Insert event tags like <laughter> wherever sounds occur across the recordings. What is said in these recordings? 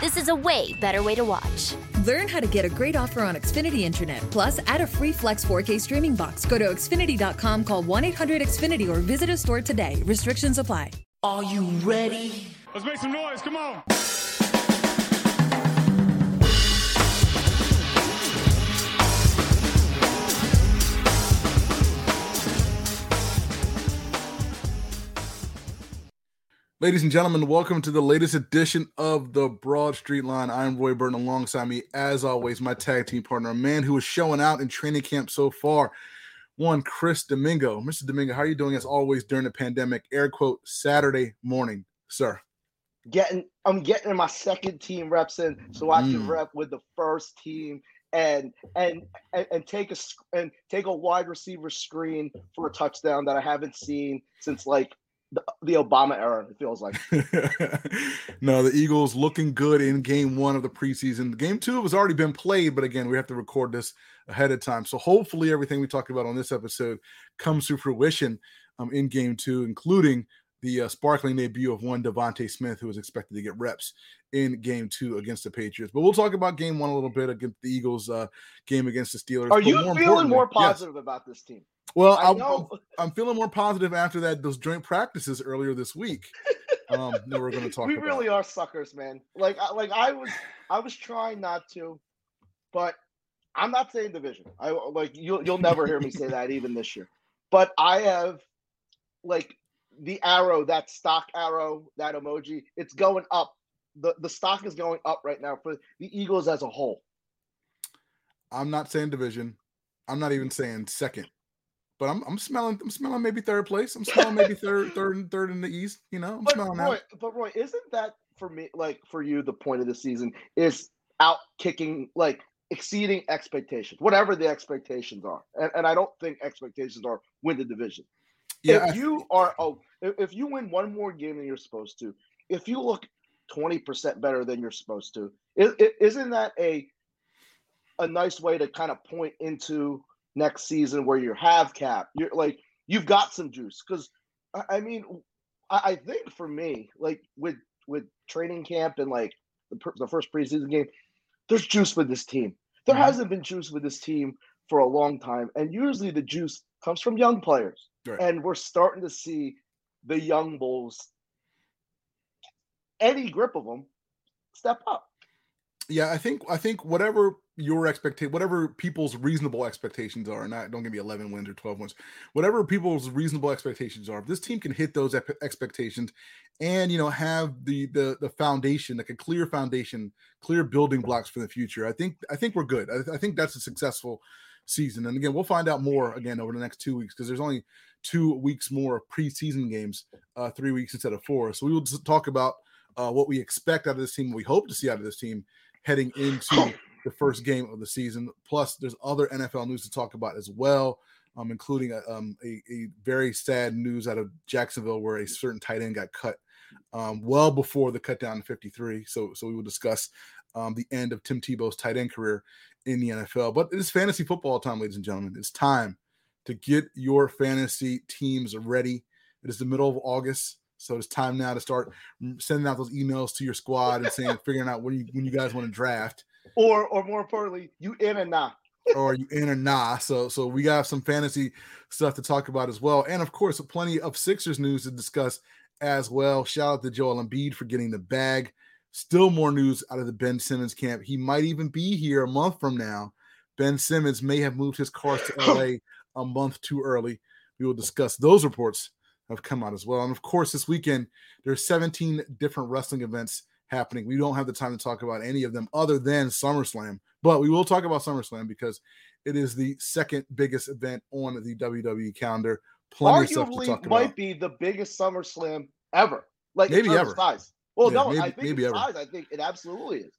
This is a way better way to watch. Learn how to get a great offer on Xfinity Internet. Plus, add a free Flex 4K streaming box. Go to Xfinity.com, call 1 800 Xfinity, or visit a store today. Restrictions apply. Are you ready? Let's make some noise. Come on. Ladies and gentlemen, welcome to the latest edition of the Broad Street Line. I'm Roy Burton. Alongside me, as always, my tag team partner, a man who is showing out in training camp so far, one Chris Domingo. Mr. Domingo, how are you doing as always during the pandemic? Air quote Saturday morning, sir. Getting, I'm getting my second team reps in, so I can Mm. rep with the first team and and and, and take a and take a wide receiver screen for a touchdown that I haven't seen since like the, the Obama era. It feels like. <laughs> no, the Eagles looking good in game one of the preseason. Game two has already been played, but again, we have to record this ahead of time. So hopefully, everything we talked about on this episode comes to fruition um, in game two, including the uh, sparkling debut of one DeVonta Smith, who is expected to get reps in game two against the Patriots. But we'll talk about game one a little bit against the Eagles uh, game against the Steelers. Are But you more feeling more Yes. positive about this team? Well, I I'm. I'm feeling more positive after that those joint practices earlier this week. Um, that we're going to talk we about. really are suckers, man. Like, I, like I was, I was trying not to, but I'm not saying division. I like you'll you'll never hear me say that <laughs> even this year. But I have, like, the arrow, that stock arrow, that emoji. It's going up. the The stock is going up right now for the Eagles as a whole. I'm not saying division. I'm not even saying second. But I'm I'm smelling I'm smelling maybe third place. I'm smelling maybe third third and third in the East. You know, I'm But smelling Roy, that. but Roy, isn't that for me like for you the point of the season is out kicking like exceeding expectations, whatever the expectations are. And, and I don't think expectations are win the division. Yeah, if you are oh if, you win one more game than you're supposed to, if you look 20% better than you're supposed to, is, isn't that a a nice way to kind of point into next season where you have cap? You're like you've got some juice because I, mean I, I think for me like with with training camp and like the, per- the first preseason game, there's juice with this team. There Mhm. hasn't been juice with this team for a long time, and usually the juice comes from young players. Right. And we're starting to see the young bulls, any grip of them, step up. yeah, I think I think whatever your expectation, whatever people's reasonable expectations are, not don't give me 11 wins or 12 wins, whatever people's reasonable expectations are. If this team can hit those expectations, and you know have the the the foundation, like a clear foundation, clear building blocks for the future, I think I think we're good. I, I think that's a successful season. And again, we'll find out more again over the next two weeks because there's only two weeks more of preseason games, uh, three weeks instead of four. So we will just talk about uh, what we expect out of this team, what we hope to see out of this team heading into <clears throat> the first game of the season. Plus, there's other NFL news to talk about as well, um, including a, um, a, a very sad news out of Jacksonville where a certain tight end got cut um, well before the cut down to 53. So, so we will discuss um, the end of Tim Tebow's tight end career in the NFL. But it's fantasy football time, ladies and gentlemen. It's time to get your fantasy teams ready. It is the middle of August. So it's time now to start sending out those emails to your squad and saying, <laughs> figuring out when you when you guys want to draft Or, or more importantly, you in or not. or you in or nah. So so we got some fantasy stuff to talk about as well. And of course, plenty of Sixers news to discuss as well. Shout out to Joel Embiid for getting the bag. Still more news out of the Ben Simmons camp. He might even be here a month from now. Ben Simmons may have moved his cars to <laughs> LA a month too early. We will discuss those reports have come out as well. And of course, this weekend there's 17 different wrestling events happening. We don't have the time to talk about any of them other than SummerSlam, but we will talk about SummerSlam because it is the second biggest event on the WWE calendar. Plenty of stuff to Arguably, might about. be the biggest SummerSlam ever. Like Maybe ever. size. Well, Yeah, no, maybe- I think maybe ever. size, I think it absolutely is.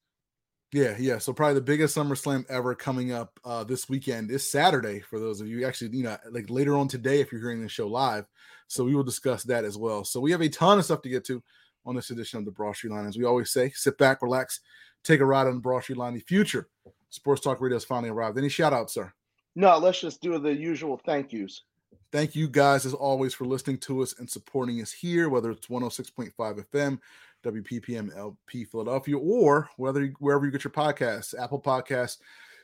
Yeah, yeah. So probably the biggest SummerSlam ever coming up uh, this weekend is Saturday for those of you actually, you know, like later on today if you're hearing the show live. So we will discuss that as well. So we have a ton of stuff to get to on this edition of the Broad Street Line. As we always say, sit back, relax, take a ride on the Broad Street Line. The future Sports Talk Radio has finally arrived. Any shout outs, sir? No, let's just do the usual thank yous. Thank you guys, as always, for listening to us and supporting us here, whether it's 106.5 FM, WPPM LP Philadelphia, or whether wherever you get your podcasts, Apple Podcasts,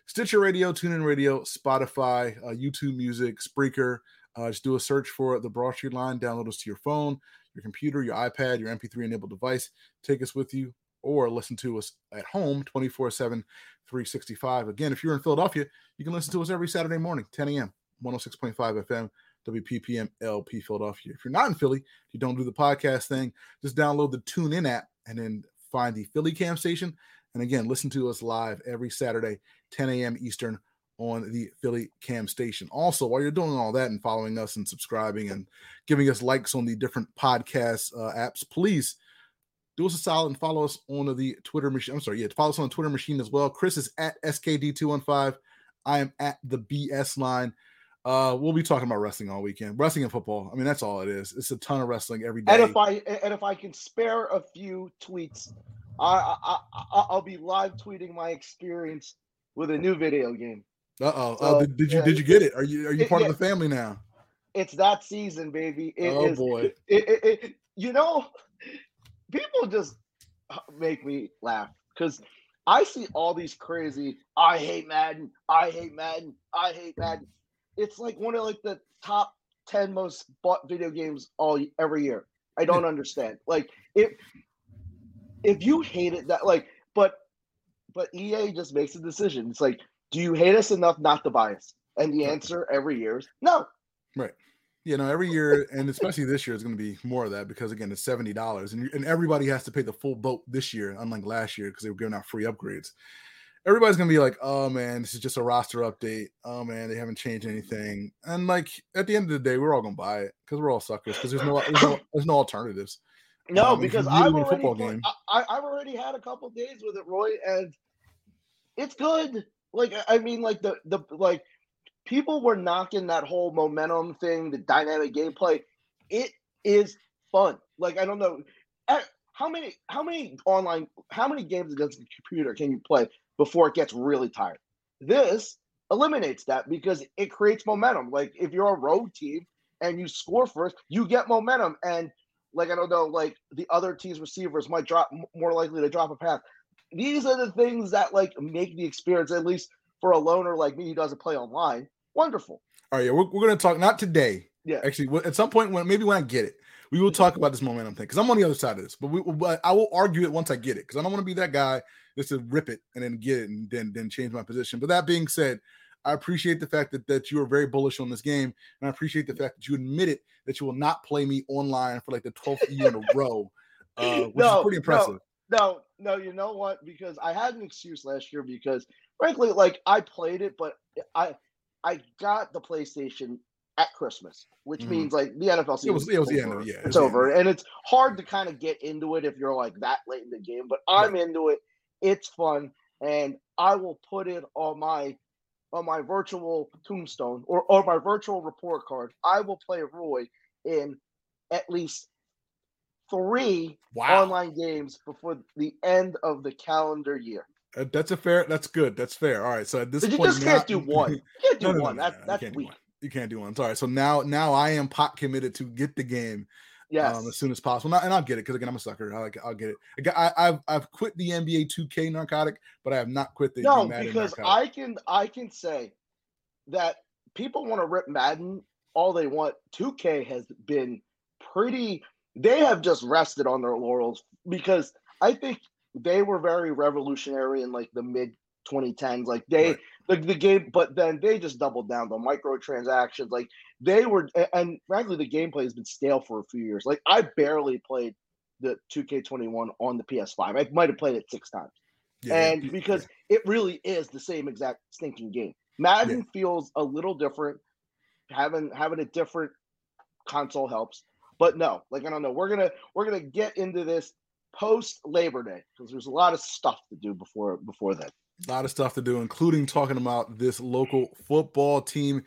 Stitcher Radio, TuneIn Radio, Spotify, uh, YouTube Music, Spreaker. Uh, just do a search for the Broad Street Line. Download us to your phone, your computer, your iPad, your MP3 enabled device. Take us with you, or listen to us at home 24 7, 365. Again, if you're in Philadelphia, you can listen to us every Saturday morning, 10 a.m., 106.5 FM. WPPM LP Philadelphia. If you're not in Philly, if you don't do the podcast thing, just download the TuneIn app and then find the Philly Cam station. And again, listen to us live every Saturday, 10 a.m. Eastern on the Philly Cam station. Also, while you're doing all that and following us and subscribing and giving us likes on the different podcast uh, apps, please do us a solid and follow us on the Twitter machine. I'm sorry, yeah, follow us on the Twitter machine as well. Chris is at SKD215. I am at the BS line. Uh, we'll be talking about wrestling all weekend. Wrestling and football. I mean, that's all it is. It's a ton of wrestling every day. And if I and if I can spare a few tweets, I, I, I will be live tweeting my experience with a new video game. Uh-oh. So, uh, did, did you yeah, did you get it? Are you are you part of the family now? It's that season, baby. It oh is, boy. It, it, you know, people just make me laugh because I see all these crazy. I hate Madden. I hate Madden. I hate Madden it's like one of like the top 10 most bought video games all every year. I don't <laughs> understand. Like if if you hate it that like but but EA just makes a decision. It's like, do you hate us enough not to buy us? And the answer every year is no. Right. You know, every year, and especially this year, is going to be more of that because again, it's seventy dollars, and and everybody has to pay the full boat this year, unlike last year because they were giving out free upgrades everybody's gonna be like, "Oh man, this is just a roster update. Oh man, they haven't changed anything." And like at the end of the day, we're all gonna buy it because we're all suckers because there's no, there's no there's no alternatives. No, um, because I've already, game. I, I've already had a couple days with it, Roy, and it's good. Like I mean, like the the like people were knocking that whole momentum thing, the dynamic gameplay. It is fun. Like I don't know. How many how many online how many games against the computer can you play before it gets really tired. This eliminates that because it creates momentum. Like if you're a road team and you score first, you get momentum. And like I don't know, like the other team's receivers might drop more likely to drop a pass. These are the things that like make the experience, at least for a loner like me who doesn't play online, wonderful. All right, yeah, we're, we're gonna talk not today. Yeah, actually, at some point when maybe when I get it, we will talk about this momentum thing because I'm on the other side of this. But we, but I will argue it once I get it because I don't want to be that guy just to rip it and then get it and then then change my position. But that being said, I appreciate the fact that that you are very bullish on this game, and I appreciate the fact that you admitted that you will not play me online for like the 12th year in a <laughs> row, uh, which no, is pretty impressive. No, no, you know what? Because I had an excuse last year because frankly, like I played it, but I I got the PlayStation at Christmas, which mm means like the NFL season. It was, it was the end of yeah. It's over, and it's hard to kind of get into it if you're like that late in the game. But I'm right. into it. It's fun, and I will put it on my on my virtual tombstone or or my virtual report card. I will play Roy in at least three wow. online games before the end of the calendar year. Uh, that's a fair. That's good. That's fair. All right. So at this but point, you just can't do one. You can't <laughs> do no, no, one. No, that, that's weak. You can't do one. Sorry. So now, now I am pot committed to get the game. Yes. Um, as soon as possible, and I'll get it because again, I'm a sucker. I like, I'll get it. I, have I've quit the NBA 2K narcotic, but I have not quit the no because narcotic. I can I can say that people want to rip Madden all they want. 2K has been pretty. They have just rested on their laurels because I think they were very revolutionary in like the mid 2010s. Like they right the, the game, but then they just doubled down the microtransactions. Like they were, and frankly, the gameplay has been stale for a few years. Like I barely played the 2K21 on the PS5. I might have played it six times. Yeah, and yeah, because yeah. it really is the same exact stinking game. Madden feels a little different. Having having a different console helps. But no, like I don't know. We're gonna we're gonna get into this post Labor Day because there's a lot of stuff to do before before then. A lot of stuff to do, including talking about this local football team.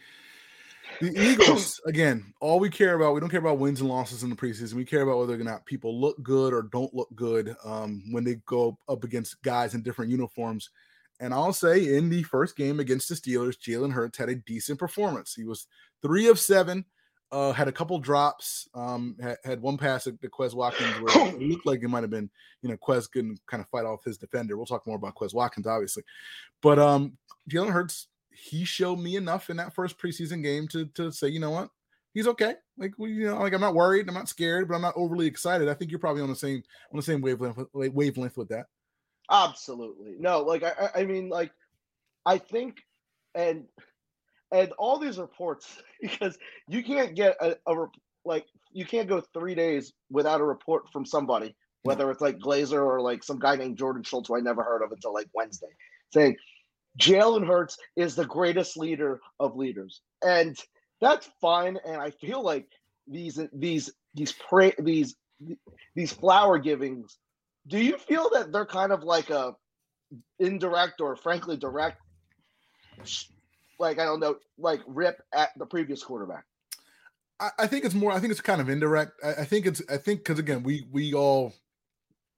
The <coughs> Eagles, again, all we care about, we don't care about wins and losses in the preseason. We care about whether or not people look good or don't look good um, when they go up against guys in different uniforms. And I'll say in the first game against the Steelers, Jalen Hurts had a decent performance. He was three of seven, uh, had a couple drops, um, had, had one pass at Quez Watkins where <coughs> it looked like it might have been, you know, Quez couldn't kind of fight off his defender. We'll talk more about Quez Watkins, obviously. But um, Jalen Hurts, he showed me enough in that first preseason game to to say, you know what, he's okay. Like we, you know, like I'm not worried, I'm not scared, but I'm not overly excited. I think you're probably on the same on the same wavelength wavelength with that. Absolutely. No, like I, I mean, like I think and and all these reports <laughs> because you can't get a, a like you can't go three days without a report from somebody, whether it's like Glazer or like some guy named Jordan Schultz who I never heard of until like Wednesday, saying Jalen Hurts is the greatest leader of leaders, and that's fine. And I feel like these these these pray these these flower givings do you feel that they're kind of like a indirect or frankly direct like I don't know, like rip at the previous quarterback? I, I think it's more. I think it's kind of indirect. I, I think it's. I think because again, we we all,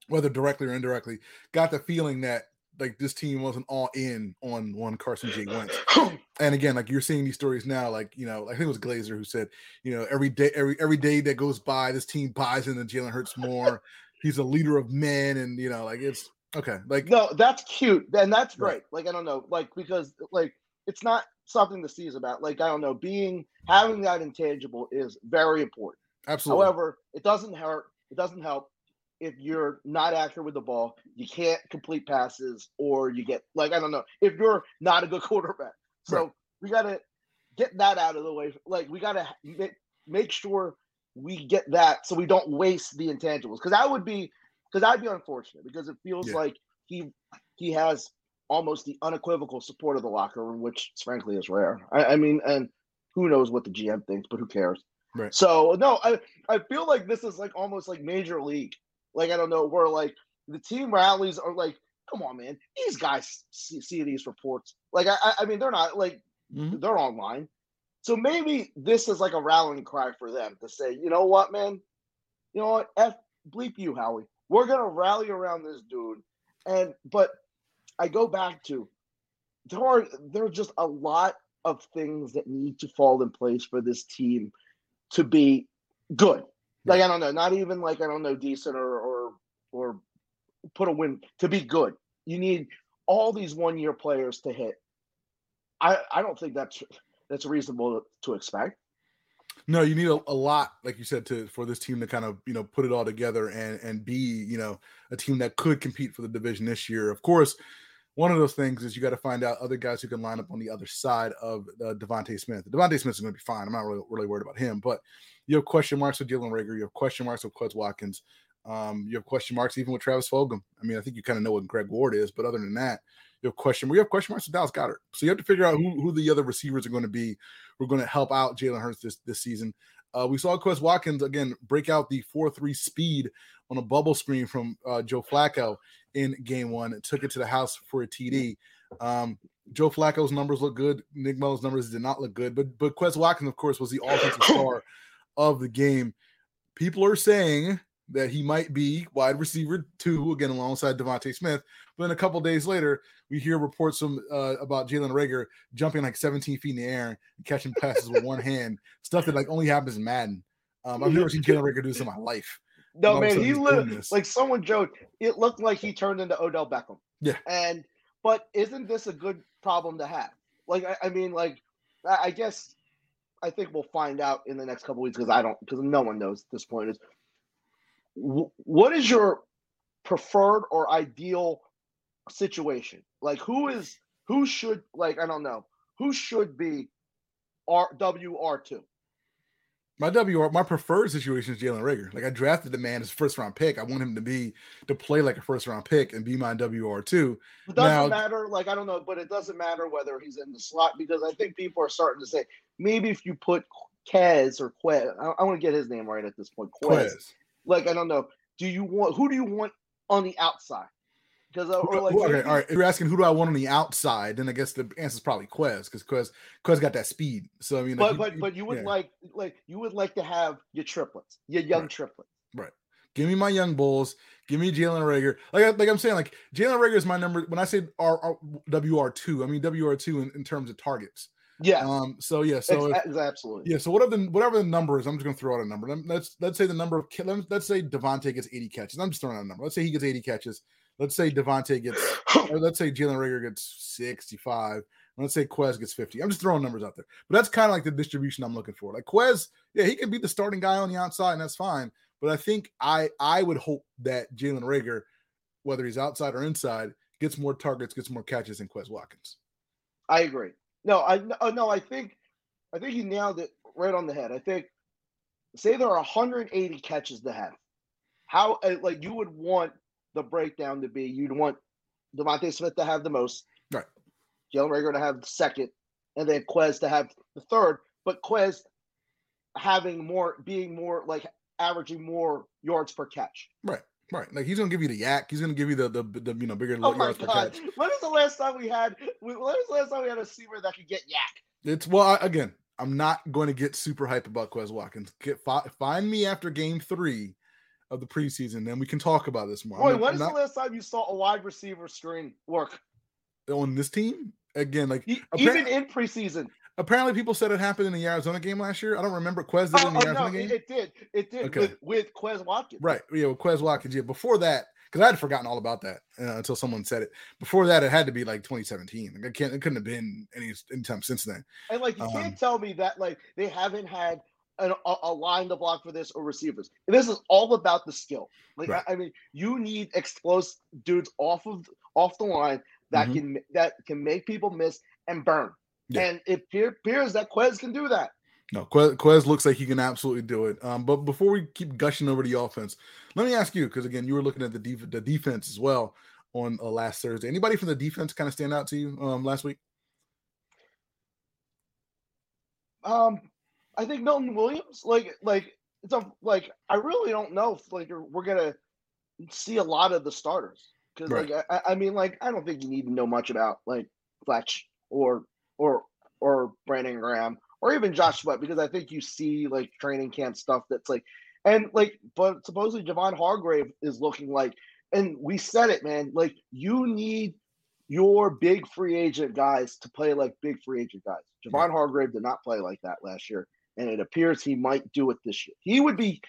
whether directly or indirectly, got the feeling that like this team wasn't all in on one Carson J. Wentz. <clears throat> and again, like you're seeing these stories now, like you know, I think it was Glazer who said, you know, every day, every every day that goes by, this team buys into Jalen Hurts more <laughs> he's a leader of men, and you know, like it's okay. Like no, that's cute, and that's great. Right. Like I don't know, like because like it's not something to seize about. Like I don't know, being having that intangible is very important. Absolutely. However, it doesn't hurt. It doesn't help if you're not accurate with the ball. You can't complete passes, or you get like I don't know if you're not a good <laughs> quarterback. So right. we got to get that out of the way. Like we got to make, make sure we get that so we don't waste the intangibles because that would be because that'd be unfortunate because it feels yeah. like he he has almost the unequivocal support of the locker room, which frankly is rare. I, I mean, and who knows what the GM thinks, but who cares? Right. So no, I I feel like this is like almost like major league. Like I don't know where like the team rallies are like, come on, man, these guys see, see these reports. Like I I mean they're not like mm-hmm. they're online. So maybe this is like a rallying cry for them to say, you know what, man, you know what, f bleep you, Howie. We're gonna rally around this dude, and but I go back to there are there are just a lot of things that need to fall in place for this team to be good. Like I don't know, not even like I don't know, decent or or or put a win to be good. You need all these one year players to hit. I I don't think that's that's reasonable to expect. No, you need a, a, lot, like you said, to for this team to kind of you know put it all together and and be you know a team that could compete for the division this year. Of course, one of those things is you got to find out other guys who can line up on the other side of uh, DeVonta Smith. DeVonta Smith is going to be fine. I'm not really, really worried about him, but you have question marks with Jalen Reagor. You have question marks with Quez Watkins. Um, you have question marks even with Travis Fulgham. I mean, I think you kind of know what Greg Ward is, but other than that, you have question. We have question marks with Dallas Goedert. So you have to figure out who, who the other receivers are going to be. We're going to help out Jalen Hurts this this season. Uh, we saw Quez Watkins again break out the four three speed on a bubble screen from uh, Joe Flacco in game one. It took it to the house for a TD. Um, Joe Flacco's numbers look good. Nick Mullens' numbers did not look good, but but Quez Watkins, of course, was the offensive <coughs> star of the game. People are saying that he might be wide receiver two again alongside DeVonta Smith. But then a couple days later, we hear reports from uh, about Jalen Reagor jumping like 17 feet in the air and catching passes with one <laughs> hand, stuff that like only happens in Madden. Um, I've never seen Jalen Reagor do this in my life. No man, he lived like someone joked. It looked like he turned into Odell Beckham. Yeah, and but isn't this a good problem to have? Like I, I mean, like I, I guess I think we'll find out in the next couple weeks because I don't because no one knows at this point is what is your preferred or ideal situation? Like who is who should like I don't know who should be R WR two. My WR, my preferred situation is Jalen Reagor. Like I drafted the man as first round pick. I want him to be to play like a first round pick and be my WR two. It doesn't now, matter. Like I don't know, but it doesn't matter whether he's in the slot because I think people are starting to say maybe if you put Kez or Quez, I, I want to get his name right at this point. Quez. Quez like I don't know, do you want? Who do you want on the outside? Because uh, like, okay, all right. If you're asking who do I want on the outside, then I guess the answer is probably Quez because Quez Quez got that speed. So I mean, but like, but but you would yeah. like like you would like to have your triplets, your young right. triplets. Right. Give me my young bulls. Give me Jalen Reagor. Like, like I'm saying, like Jalen Reagor is my number. When I say R, R WR two, I mean WR two in, in terms of targets. Yeah. Um. So yeah. So if, absolutely. Yeah. So whatever the whatever the number is, I'm just gonna throw out a number. Let's let's say the number of let's let's say DeVonta gets 80 catches. I'm just throwing out a number. Let's say he gets 80 catches. Let's say DeVonta gets. <laughs> or let's say Jalen Reagor gets 65. Let's say Quez gets 50. I'm just throwing numbers out there, but that's kind of like the distribution I'm looking for. Like Quez, yeah, he can be the starting guy on the outside, and that's fine. But I think I I would hope that Jalen Reagor, whether he's outside or inside, gets more targets, gets more catches than Quez Watkins. I agree. No, I oh, no, I think I think you nailed it right on the head. I think say there are 180 catches to have. How uh, like you would want the breakdown to be? You'd want DeVonta Smith to have the most, right? Jalen Reagor to have the second, and then Quez to have the third. But Quez having more, being more like averaging more yards per catch. Right. Right, like he's gonna give you the YAC. He's gonna give you the the, the you know bigger oh yards per catch. When is the last time we had? When is the last time we had a receiver that could get YAC? It's well I, again. I'm not going to get super hype about Quez Watkins. Get fi- find me after game three of the preseason, then we can talk about this more. Boy, when is not, the last time you saw a wide receiver screen work on this team? Again, like even in preseason. Apparently, people said it happened in the Arizona game last year. I don't remember Quez did oh, in the oh, Arizona no, game. It, did. It did okay. with, with Quez Watkins. Right. Yeah, with Quez Watkins. Yeah. Before that, because I had forgotten all about that uh, until someone said it. Before that, it had to be like 2017. Like I can't. It couldn't have been any anytime since then. And like you um, can't tell me that like they haven't had an, a, a, line to block for this or receivers. This is all about the skill. Like right. I, I, mean, you need explosive dudes off of off the line that mm-hmm. can that can make people miss and burn. Yeah. And it appears that Quez can do that. No, Quez, Quez, looks like he can absolutely do it. Um, but before we keep gushing over the offense, let me ask you because again, you were looking at the def- the defense as well on uh, last Thursday. Anybody from the defense kind of stand out to you um, last week? Um, I think Milton Williams, like, like it's a like I really don't know if like we're gonna see a lot of the starters because right. like I, I mean like I don't think you need to know much about like Fletch or or or Brandon Graham or even Josh Sweat because I think you see like training camp stuff that's like and like but supposedly Javon Hargrave is looking like and we said it man like you need your big free agent guys to play like big free agent guys. Javon Hargrave did not play like that last year and it appears he might do it this year. He would be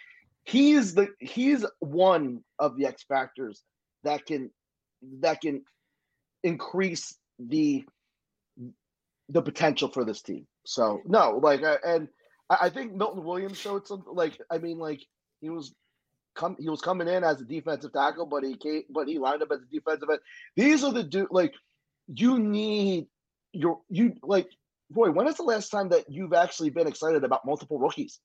he's the he's one of the X factors that can that can increase the the potential for this team. So no, like uh, and I think Milton Williams showed some like I mean like he was come he was coming in as a defensive tackle, but he came but he lined up as a defensive end. These are the dude like you need your you like boy, when is the last time that you've actually been excited about multiple rookies?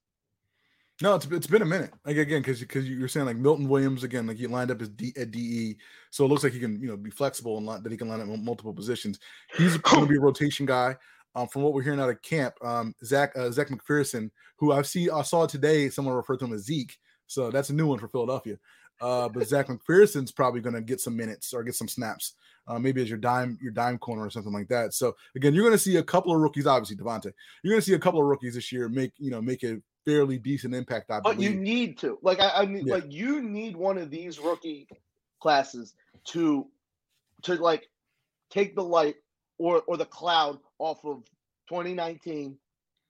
No, it's it's been a minute. Like again, because because you're saying like Milton Williams again, like he lined up as D, at DE, so it looks like he can you know be flexible and line, that he can line up multiple positions. He's <clears throat> going to be a rotation guy. Um, from what we're hearing out of camp, um, Zach uh, Zech McPhearson, who I see I saw today, someone referred to him as Zeke, so that's a new one for Philadelphia. Uh, but Zach <laughs> McPhearson's probably going to get some minutes or get some snaps uh, maybe as your dime your dime corner or something like that. So again, you're going to see a couple of rookies. Obviously, DeVonta, you're going to see a couple of rookies this year make you know make a fairly decent impact. I but you need to like I, I mean yeah. like you need one of these rookie classes to to like take the light or or the cloud off of 2019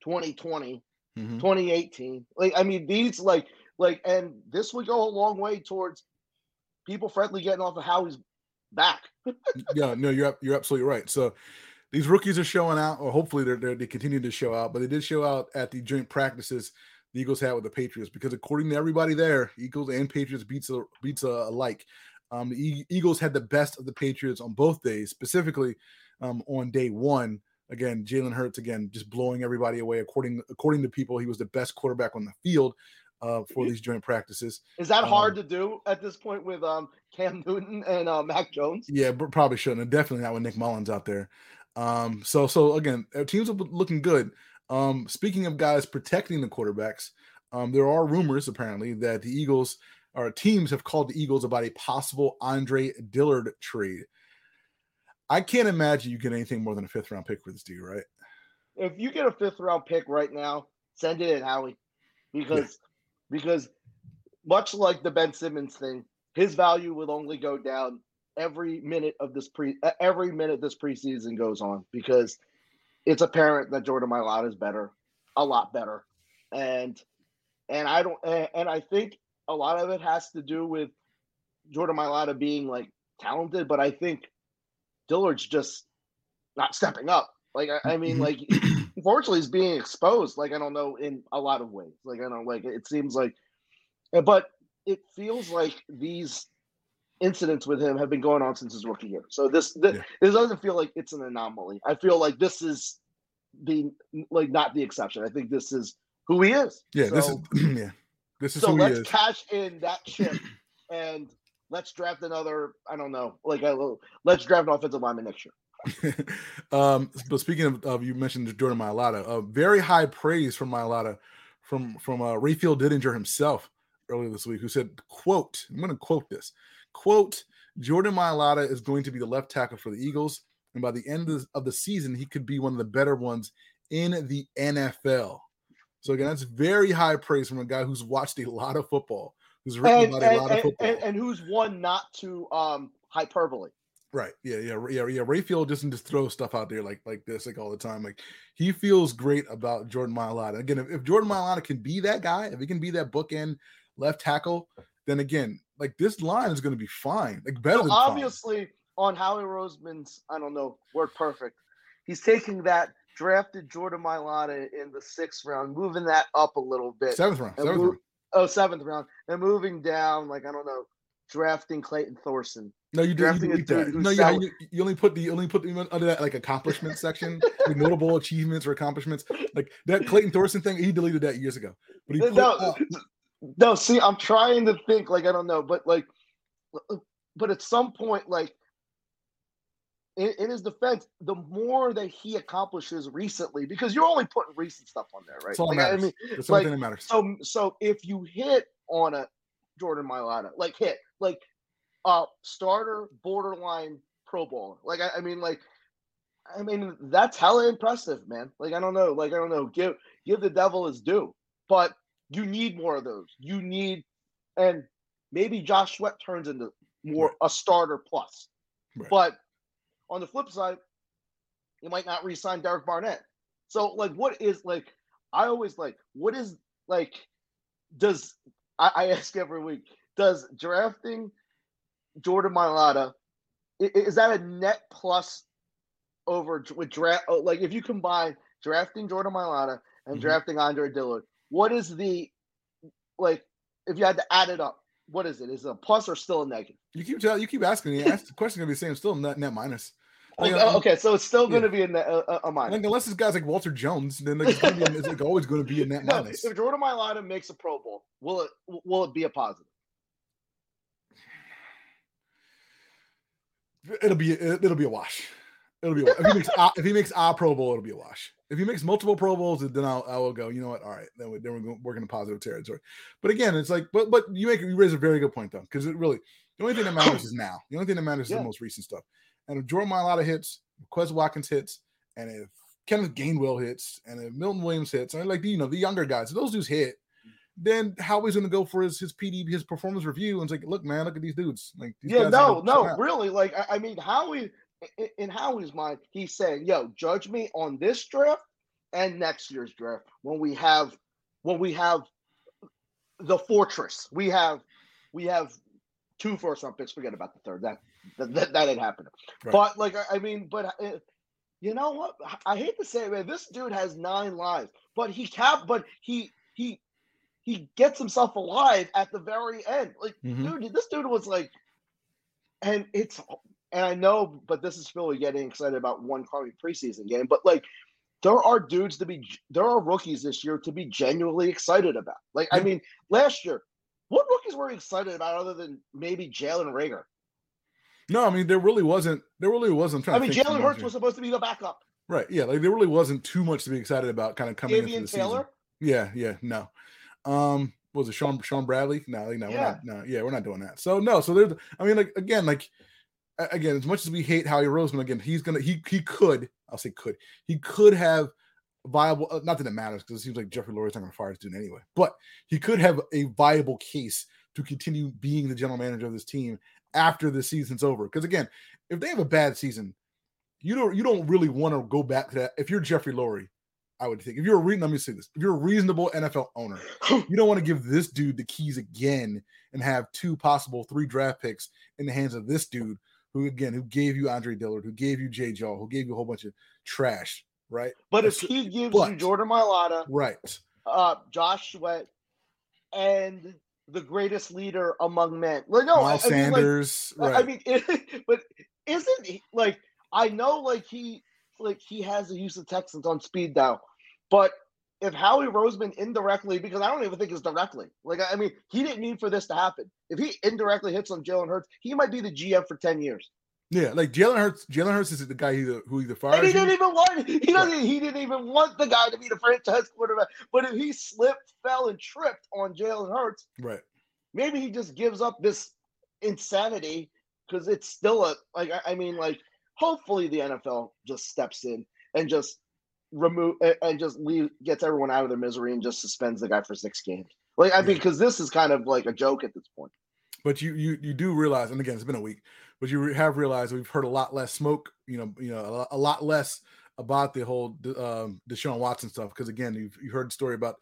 2020 mm-hmm. 2018 like i mean these like like and this would go a long way towards people friendly getting off of howie's back. <laughs> yeah, no, you're you're absolutely right. So these rookies are showing out, or hopefully they're, they're, they continue to show out. But they did show out at the joint practices the Eagles had with the Patriots because according to everybody there, Eagles and Patriots beats beats alike. Um, the Eagles had the best of the Patriots on both days, specifically um, on day one. Again, Jalen Hurts again just blowing everybody away. According according to people, he was the best quarterback on the field uh, for these joint practices. Is that um, hard to do at this point with um, Cam Newton and uh, Mac Jones? Yeah, but probably shouldn't. And definitely not with Nick Mullens out there. Um, so so again, teams are looking good. Um, speaking of guys protecting the quarterbacks, um, there are rumors apparently that the Eagles or teams have called the Eagles about a possible Andre Dillard trade. I can't imagine you get anything more than a fifth round pick for this dude, right? If you get a fifth round pick right now, send it in, Howie, because yeah. because much like the Ben Simmons thing, his value will only go down every minute of this pre every minute this preseason goes on because it's apparent that Jordan Mailata is better, a lot better, and and I don't and I think a lot of it has to do with Jordan Mailata being like talented, but I think Dillard's just not stepping up. Like I, I mean, mm-hmm. like unfortunately, he's being exposed. Like I don't know in a lot of ways. Like I don't like it seems like, but it feels like these incidents with him have been going on since his rookie year. So this this, yeah. this doesn't feel like it's an anomaly. I feel like this is the like not the exception. I think this is who he is. Yeah, so, this is <clears throat> yeah. This is so let's cash in that chip <clears throat> and let's draft another. I don't know, like a let's draft an offensive lineman next year. <laughs> um, but speaking of, of, you mentioned Jordan Mailata, uh, very high praise from Mailata from from uh, Rayfield Didinger himself earlier this week, who said, "quote I'm going to quote this quote Jordan Mailata is going to be the left tackle for the Eagles, and by the end of the, season, he could be one of the better ones in the NFL." So again, that's very high praise from a guy who's watched a lot of football, who's written and, about and, a lot and, of football, and, and, who's one not to um hyperbole. Right. Yeah. Yeah. Yeah. Yeah. Rayfield doesn't just throw stuff out there like like this like all the time. Like he feels great about Jordan Mailata. Again, if, if Jordan Mailata can be that guy, if he can be that bookend left tackle, then again, like this line is going to be fine. Like better. So obviously, fine. on Howie Roseman's, I don't know, word perfect. He's taking that drafted Jordan Mailata in the sixth round, moving that up a little bit. Seventh round. Seventh round. Oh, seventh round. And moving down, like I don't know, drafting Clayton Thorson. No, you do. You. No, yeah, you, you, only put the you only put the under that like accomplishment section, like notable achievements or accomplishments. Like that Clayton Thorson thing, he deleted that years ago. But he no, uh, no. See, I'm trying to think. Like I don't know, but like, but at some point, like in, in, his defense, the more that he accomplishes recently, because you're only putting recent stuff on there, right? That's all like, matters. I mean, That's like, that matters. So, so if you hit on a Jordan Mailata, like hit, like uh starter, borderline Pro Bowler, like I, I mean, like I mean, that's hella impressive, man. Like I don't know, like I don't know, give give the devil his due, but you need more of those. You need, and maybe Josh Sweat turns into more right. a starter plus, right. but on the flip side, you might not re-sign Derek Barnett. So like, what is like? I always like, what is like? Does I, I <laughs> ask every week? Does drafting Jordan Mailata is that a net plus over with draft? Oh, like, if you combine drafting Jordan Mailata and mm-hmm. drafting Andre Dillard, what is the like? If you had to add it up, what is it? Is it a plus or still a negative? You keep telling, you keep asking me. Ask the question gonna be the same. Still net net minus. Like, okay, okay, so it's still going to be in the, uh, a minus. Like, unless this guy's like Walter Jones, then like, it's, be, it's like always going to be a net <laughs> no, minus. If Jordan Mailata makes a Pro Bowl, will it will it be a positive? It'll be it'll be a wash. It'll be a, if he makes a, if he makes a Pro Bowl, it'll be a wash. If he makes multiple Pro Bowls, then I'll I will go. You know what? All right, then, we, then we're going, working in a positive territory. But again, it's like, but but you make you raise a very good point though, because it really the only thing that matters is now. The only thing that matters yeah. is the most recent stuff. And if Jordan Mailata hits, Quez Watkins hits, and if Kenneth Gainwell hits, and if Milton Williams hits, and like you know the younger guys, if those dudes hit, then Howie's going to go for his his PD his performance review and it's like, look, man, look at these dudes. Like, these yeah, no, no, really. Like, I, I mean, Howie in Howie's mind, he's saying, "Yo, judge me on this draft and next year's draft when we have when we have the fortress. We have we have two first round picks. Forget about the third. That that, that, that ain't happening. Right. But like, I mean, but uh, you know what? I hate to say it, man. This dude has nine lives, but he cap, but he he he gets himself alive at the very end. Like, mm-hmm. dude, this dude was like, and it's and I know, but this is Philly getting excited about one Carly preseason game, but like. There are dudes to be, there are rookies this year to be genuinely excited about. Like, I mean, last year, what rookies were you excited about other than maybe Jalen Reagor? No, I mean there really wasn't. There really wasn't. i mean, Jalen Hurts was supposed to be the backup. Right. Yeah. Like there really wasn't too much to be excited about. Kind of coming Davion into the Taylor. Season. Yeah. Yeah. No. Um. was it Sean Sean Bradley? No, like, no, Yeah. we're not. No, yeah, we're not doing that. So no, so there's. I mean, like again, like again, as much as we hate Howie Roseman, again, he's gonna he he could. I'll say could. He could have viable. uh, Not that it matters because it seems like Jeffrey Lurie's not gonna fire his dude anyway. But he could have a viable case to continue being the general manager of this team after the season's over. Because again, if they have a bad season, you don't you don't really want to go back to that. If you're Jeffrey Lurie, I would think if you're a let me say this, if you're a reasonable NFL owner, you don't want to give this dude the keys again and have two possible three draft picks in the hands of this dude who again who gave you Andre Dillard, who gave you Jay Jaw, who gave you a whole bunch of trash, right? But if he gives you but- Jordan Mailata, Right. uh, Josh Sweat, and the greatest leader among men, like no, I, Miles I mean, like, right. I mean, <laughs> but isn't he like I know like he like he has the Houston Texans on speed dial, but if Howie Roseman indirectly, because I don't even think it's directly, like I mean, he didn't need for this to happen. If he indirectly hits on Jalen Hurts, he might be the GM for ten years. yeah, like Jalen Hurts. Jalen Hurts is the guy who, who either And he didn't even want he doesn't he didn't even want the guy to be the franchise quarterback. But if he slipped, fell, and tripped on Jalen Hurts, Right. maybe he just gives up this insanity because it's still a like I mean like hopefully the NFL just steps in and just remove and just leave gets everyone out of their misery and just suspends the guy for six games. Like I mean, because this is kind of like a joke at this point. But you you you do realize, and again, it's been a week, but you have realized we've heard a lot less smoke. You know, you know, a, lot less about the whole um, Deshaun Watson stuff. Because again, you've you heard the story about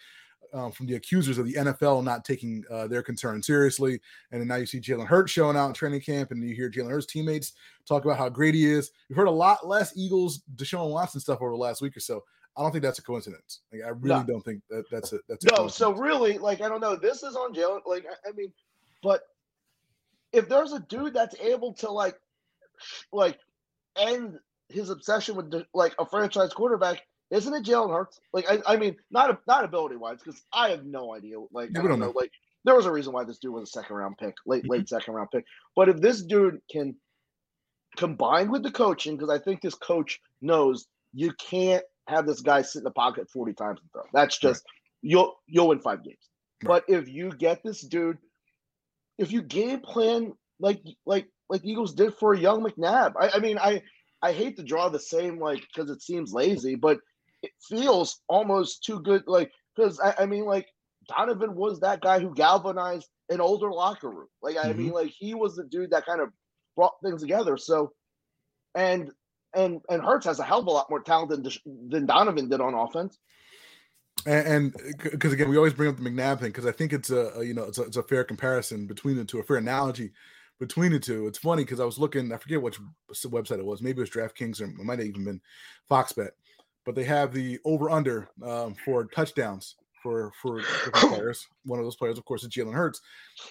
um, from the accusers of the NFL not taking uh, their concern seriously, and then now you see Jalen Hurts showing out in training camp, and you hear Jalen Hurts teammates talk about how great he is. You've heard a lot less Eagles Deshaun Watson stuff over the last week or so. I don't think that's a coincidence. Like, I really No. don't think that that's a that's a No, so really, like I don't know. This is on Jalen. Like I, I mean, but if there's a dude that's able to like, like, end his obsession with the, like a franchise quarterback, isn't it Jalen Hurts? Like I, I mean, not not ability wise, because I have no idea. Like I we don't know. Like there was a reason why this dude was a second round pick, late late mm-hmm. second round pick. But if this dude can combine with the coaching, because I think this coach knows you can't have this guy sit in the pocket 40 times and throw. That's just you'll you'll win five games. Right. But if you get this dude, if you game plan like like like Eagles did for young McNabb, I, I mean I I hate to draw the same like because it seems lazy, but it feels almost too good. Like because I, I mean like Donovan was that guy who galvanized an older locker room. Like I mean mm-hmm. like he was the dude that kind of brought things together. So and and and Hurts has a hell of a lot more talent than than Donovan did on offense. and because again we always bring up the mcnabb thing because i think it's a, a you know it's a, it's a fair comparison between the two a fair analogy between the two it's funny because i was looking i forget which website it was maybe it was draftkings or it might have even been foxbet but they have the over under um, for touchdowns for for different <laughs> players one of those players of course is jalen hurts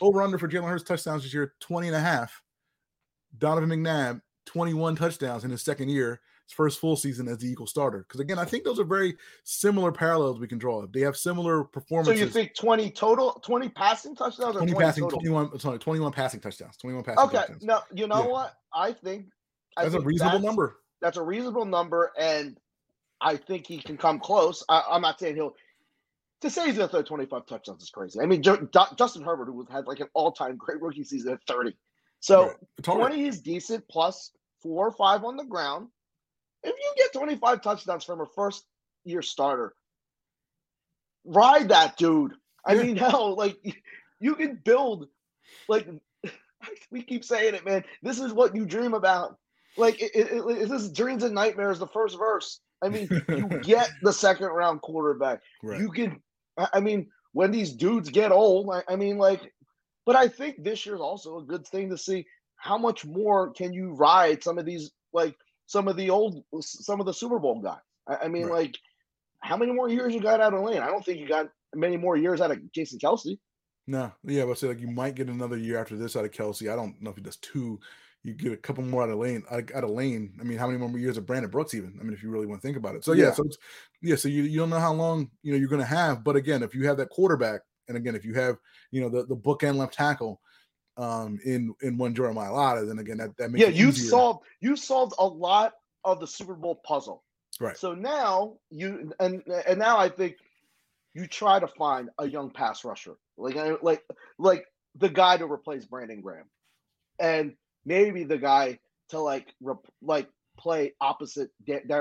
over under for jalen hurts touchdowns this year 20 and a half donovan mcnabb 21 touchdowns in his second year his first full season as the Eagle starter. Because again, I think those are very similar parallels we can draw. They have similar performances. So you think twenty total, twenty passing touchdowns, or 20 twenty passing, total? 21, sorry, 21 passing touchdowns. 21 passing Okay, touchdowns. no, you know Yeah. what? I think I That's a reasonable that's- number. That's a reasonable number, and I think he can come close. I, I'm not saying he'll. To say he's gonna throw 25 touchdowns is crazy. I mean, Ju- Ju- Justin Herbert, who had like an all-time great rookie season at 30, so Right. Hard. 20 is decent plus four or five on the ground. If you get 25 touchdowns from a first year starter, ride that dude. I Yeah. mean, <laughs> hell, like you can build, like <laughs> we keep saying it, man. This is what you dream about. Like, it, it, it- this is dreams and nightmares. The first verse. I mean, you <laughs> get the second round quarterback. Right. You can. I mean, when these dudes get old, I, I mean, like, but I think this year's also a good thing to see how much more can you ride some of these, like some of the old, some of the Super Bowl guys. I, I mean, Right. like, how many more years you got out of Lane? I don't think you got many more years out of Jason Kelce. No, yeah, but say like you might get another year after this out of Kelsey. I don't know if he does two. You get a couple more out of lane. Out of lane. I mean, how many more years of Brandon Brooks? Even. I mean, if you really want to think about it. So yeah, Yeah. so it's, yeah, so you, you don't know how long you know you're going to have. But again, if you have that quarterback, and again, if you have you know the the bookend left tackle, um, in in one Jordan Mailata, then again that that makes Yeah, you easier. solved you solved a lot of the Super Bowl puzzle. Right. So now you and and now I think you try to find a young pass rusher, like like like the guy to replace Brandon Graham, and maybe the guy to like rep, like play opposite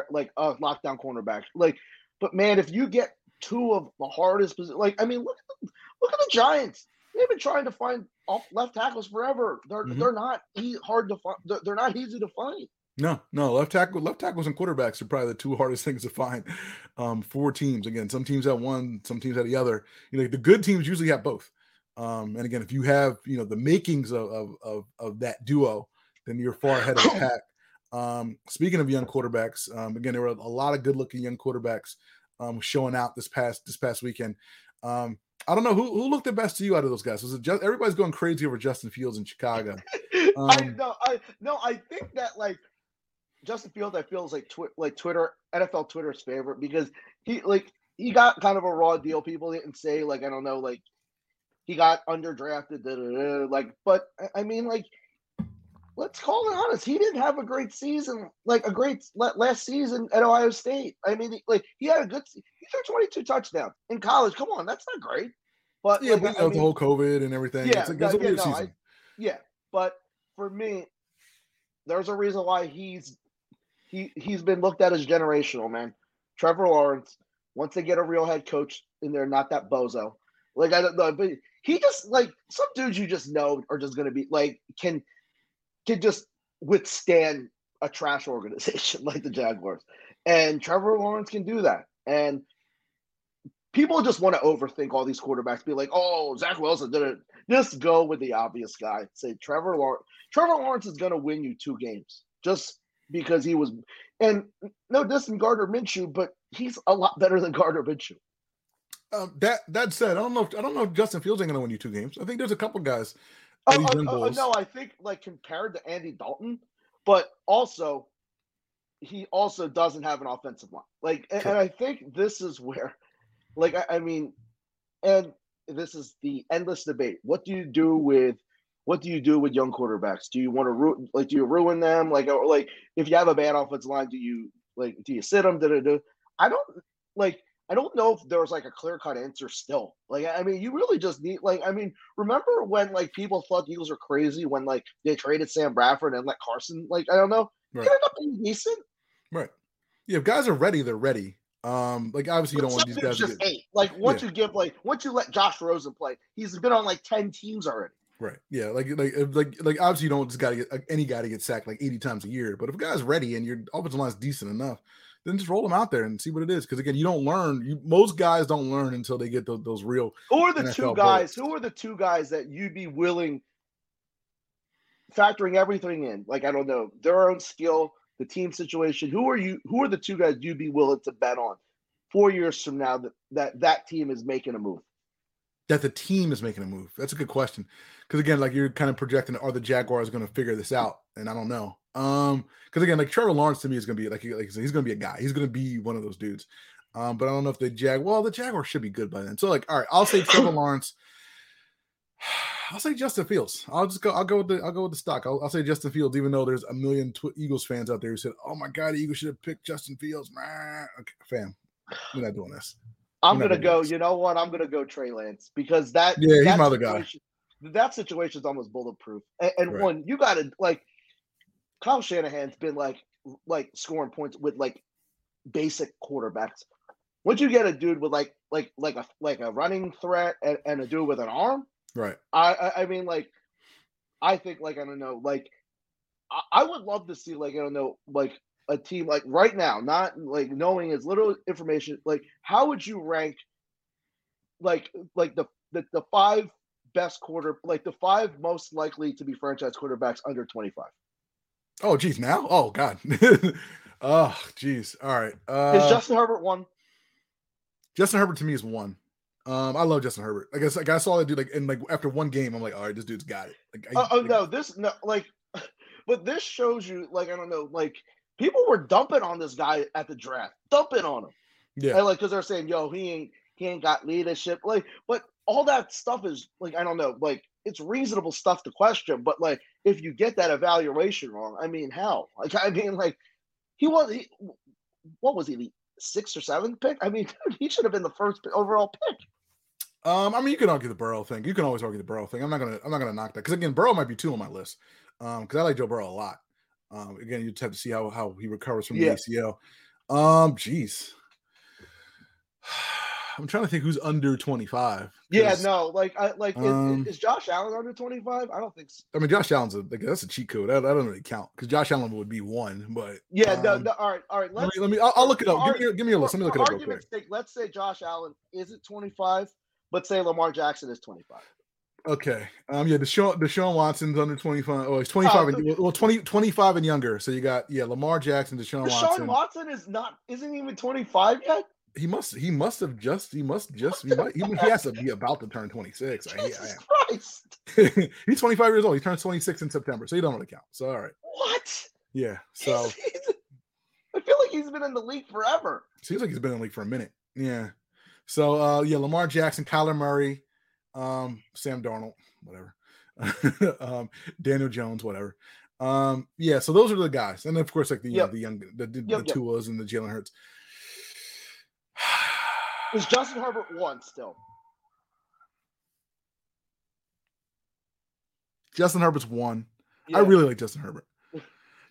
like a uh, lockdown cornerback. Like, but man, if you get two of the hardest positions, like I mean, look at the, look at the Giants. They've been trying to find off left tackles forever. They're mm-hmm. they're not e- hard to find. They're, they're not easy to find. No, no, left tackle, left tackles and quarterbacks are probably the two <laughs> hardest things to find um, for teams. Again, some teams have one, some teams have the other. You know, the good teams usually have both. Um, and again, if you have you know the makings of of of, of that duo, then you're far ahead of the pack. Um, speaking of young quarterbacks, um, again, there were a lot of good-looking young quarterbacks um, showing out this past this past weekend. Um, I don't know who who looked the best to you out of those guys. Was it just everybody's going crazy over Justin Fields in Chicago? <laughs> I know, I no, I think that like Justin Fields, I feel is like twi- like Twitter NFL Twitter's favorite because he like he got kind of a raw deal. People didn't say like I don't know like he got underdrafted, da, da, da, like but I mean like let's call it honest. He didn't have a great season, like a great last season at Ohio State. I mean, like he had a good. He threw 22 touchdowns in college. Come on, that's not great. But yeah, like, but, mean, the whole COVID and everything. Yeah, it's, it's yeah, no, I, yeah, but for me, there's a reason why he's he he's been looked at as generational, man. Trevor Lawrence. Once they get a real head coach in there, not that bozo. Like I don't know, but he just like some dudes you just know are just gonna be like can can just withstand a trash organization <laughs> like the Jaguars. And Trevor Lawrence can do that. And people just want to overthink all these quarterbacks, be like, oh, Zach Wilson did it. Just go with the obvious guy. Say Trevor Lawrence. Trevor Lawrence is to win you two games just because he was. And no distant Gardner Minshew, but he's a lot better than Gardner Minshew. Um, that that said, I don't know. If, I don't know if Justin Fields ain't going to win you two games. I think there's a couple guys Oh, oh, oh, no, I think like compared to Andy Dalton, but also he also doesn't have an offensive line. Like, and, and I think this is where, like, I, I, mean, and this is the endless debate. What do you do with what do you do with young quarterbacks? Do you want to ruin like do you ruin them? Like, or like if you have a bad offensive line, do you like do you sit them? Da, da, da. I don't like I don't know if there was like a clear cut answer still. Like, I mean, you really just need like, I mean, remember when like people thought the Eagles were crazy when like they traded Sam Bradford and let Carson, like, I don't know, right. ended up being decent. Right. Yeah, if guys are ready, they're ready. Um, like obviously you don't want these guys just to get... eight. Like once yeah. you give like once you let Josh Rosen play, he's been on like 10 teams already. Right. Yeah. Like like like like obviously you don't just gotta get any guy to get sacked like 80 times a year. But if a guy's ready and your offensive line's decent enough, then just roll them out there and see what it is. Because again, you don't learn. You most guys don't learn until they get those, those real. Who are the NFL two guys? Who are the two guys that you'd be willing, factoring everything in? Like I don't know their own skill, the team situation. Who are you? Who are the two guys you'd be willing to bet on four years from now that that that team is making a move? That the team is making a move. That's a good question. Because again, like you're kind of projecting, are the Jaguars going to figure this out? And I don't know. Um, because again, like Trevor Lawrence to me is gonna be like, like he's gonna be a guy. He's gonna be one of those dudes. Um, but I don't know if the Jag. Well, the Jaguars should be good by then. So like, all right, I'll say Trevor <coughs> Lawrence. <sighs> I'll say Justin Fields. I'll just go. I'll go with the. I'll go with the stock. I'll, I'll say Justin Fields, even though there's a million tw- Eagles fans out there who said, "Oh my God, the Eagles should have picked Justin Fields." Okay, fam, we're not doing this. I'm gonna go. You know what? I'm gonna go Trey Lance because that. Yeah, he's my other guy. That situation is almost bulletproof. And, and right. one, you got to like Kyle Shanahan's been like like scoring points with like basic quarterbacks. Once you get a dude with like like like a like a running threat and, and a dude with an arm, right? I I mean like I think like I don't know like I, I would love to see like I don't know like a team like right now, not like knowing as little information. Like how would you rank like like the the, the five best quarter like the five most likely to be franchise quarterbacks under 25 Oh, geez, now? Oh, God. <laughs> oh, geez. All right. Uh, is Justin Herbert one? Justin Herbert to me is one. Um, I love Justin Herbert. I guess like I saw that dude like and like after one game, I'm like, all right, this dude's got it. Like, I, uh, oh like, no, this no like, <laughs> but this shows you like I don't know, like people were dumping on this guy at the draft, dumping on him. Yeah, and, like because they're saying, yo, he ain't he ain't got leadership. Like, but all that stuff is like I don't know, like it's reasonable stuff to question, but like if you get that evaluation wrong, I mean, hell, <laughs> like I mean, like he was he, what was he the sixth or seventh pick. I mean, <laughs> dude, he should have been the first overall pick. Um, I mean, you can argue the Burrow thing. You can always argue the Burrow thing. I'm not gonna, I'm not gonna knock that because again, Burrow might be two on my list. Um, because I like Joe Burrow a lot. Um, again, you just have to see how how he recovers from Yeah. the ACL. Um, jeez, <sighs> I'm trying to think who's under 25. Yeah, no, like I like is- Um, is, Josh Allen under 25? I don't think so. I mean, Josh Allen's a like, that's a cheat code. That, that doesn't really count because Josh Allen would be one. But Yeah, no, um, no, all right, all right. Let me, let me I'll, I'll look it up. Give me, give me a list. Let me look it up real quick. sake, let's say Josh Allen isn't 25, but say Lamar Jackson is 25. Okay. Um. Yeah. Deshaun Deshaun Watson's under twenty five. Oh, he's twenty five. Uh, and well, 20, 25 and younger. So you got yeah, Lamar Jackson, Deshaun, Deshaun Watson. Watson is not isn't even 25 yet. He must. He must have just. He must just. He, might, he, he has to be about to turn twenty six. Jesus Christ! <laughs> he's twenty five years old. He turns twenty six in September. So he don't really count. So all right. What? Yeah. So He's- he's- I feel like he's been in the league forever. seems like he's been in the league for a minute. Yeah. So uh yeah, Lamar Jackson, Kyler Murray, um, Sam Darnold, whatever. <laughs> um, Daniel Jones, whatever. Um, yeah, so those are the guys. And of course, like the you know, the young the, the, Yep, the yep. Tuas and the Jalen Hurts. <sighs> Is Justin Herbert one still? Justin Herbert's one. Yeah. I really like Justin Herbert. <laughs>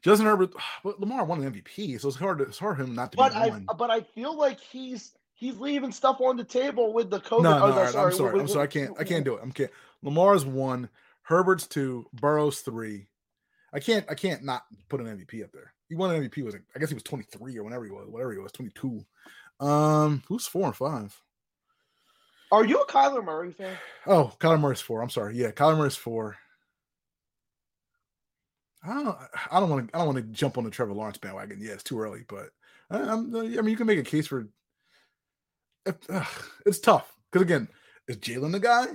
Justin Herbert, <sighs> but Lamar won an MVP, so it's hard. To, it's hard for him not to But be I one. but I feel like he's he's leaving stuff on the table with the COVID. No, no, oh, right, I'm sorry. I'm sorry. I can't. I can't <laughs> do it. I'm can't. Lamar's one. Herbert's two. Burrow's three. I can't. I can't not put an MVP up there. He won an MVP. Was I guess he was 23 or whenever he was, whatever he was, 22. Um, who's four and five? Are you a Kyler Murray fan? Oh, Kyler Murray's four. I'm sorry. Yeah, Kyler Murray's four. I don't. I don't want to. I don't want to jump on the Trevor Lawrence bandwagon. Yeah, it's too early, but I, I'm, I mean, you can make a case for. It's tough because again, is Jalen the guy?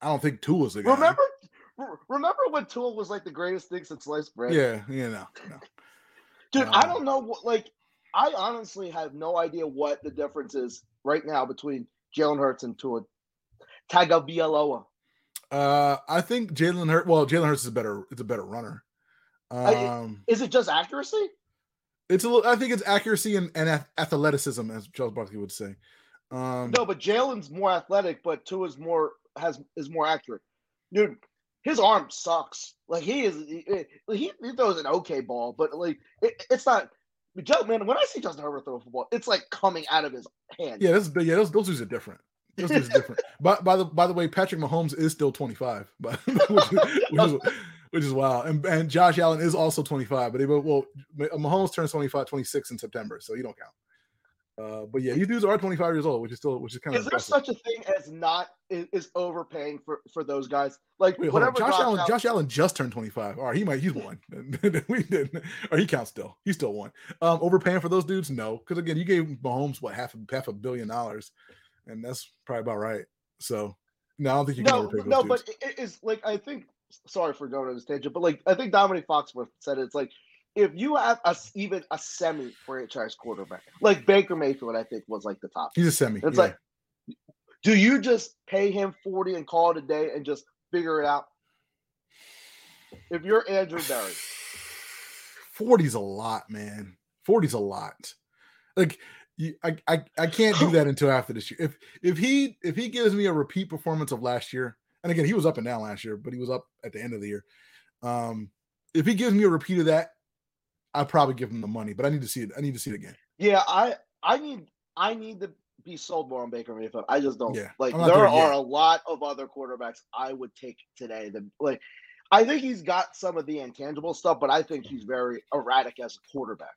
I don't think Tua's the guy. Remember, re- remember when Tua was like the greatest thing since sliced bread? Yeah, yeah, no, no. dude. I Um, don't know what. Like, I honestly have no idea what the difference is right now between Jalen Hurts and Tua Tagovailoa. Uh, I think Jalen Hurts. Well, Jalen Hurts is a better. It's a better runner. I- Um, Is it just accuracy? It's a little. I think it's accuracy and, and athleticism, as Charles Barkley would say. Um, No, but Jalen's more athletic, but Tua's more has is more accurate. Dude, his arm sucks. Like he is, he, he, he throws an okay ball, but like it, it's not. Joe, man, when I see Justin Herbert throw a football, it's like coming out of his hand. Yeah, this, yeah, those, those dudes are different. Those dudes are different. <laughs> By, by the by the way, Patrick Mahomes is still 25, but which, <laughs> which is <laughs> which is wild. And and Josh Allen is also 25, but he well Mahomes turns 25, 26 in September, so you don't count. Uh, but yeah, you dudes are 25 years old, which is still which is kind of Is there such a thing as not is, is overpaying for for those guys? Like Wait, whatever Josh, Josh Allen, Josh Allen just turned 25. All right, he might he's one. <laughs> we didn't or he counts still. He still won. Um, overpaying for those dudes? No. Because again, you gave Mahomes what half a half a billion dollars, and that's probably about right. So no, I don't think you can no, overpay those no, dudes. but it is like I think. Sorry for going on this tangent, but like I think Domonique Foxworth said, it, it's like if you have a, even a semi franchise quarterback, like Baker Mayfield, I think was like the top. He's a semi. It's yeah. like, do you just pay him forty and call it a day and just figure it out? If you're Andrew Berry, 40's a lot, man. 40's a lot. Like you, I, I I can't do that <sighs> until after this year. If if he if he gives me a repeat performance of last year, and again he was up and down last year, but he was up at the end of the year. Um, if he gives me a repeat of that, I'd probably give him the money. But I need to see it. I need to see it again. yeah, I I need I need to be sold more on Baker Mayfield. I just don't Yeah, like. There there are a lot of other quarterbacks I would take today. That like, I think he's got some of the intangible stuff, but I think he's very erratic as a quarterback.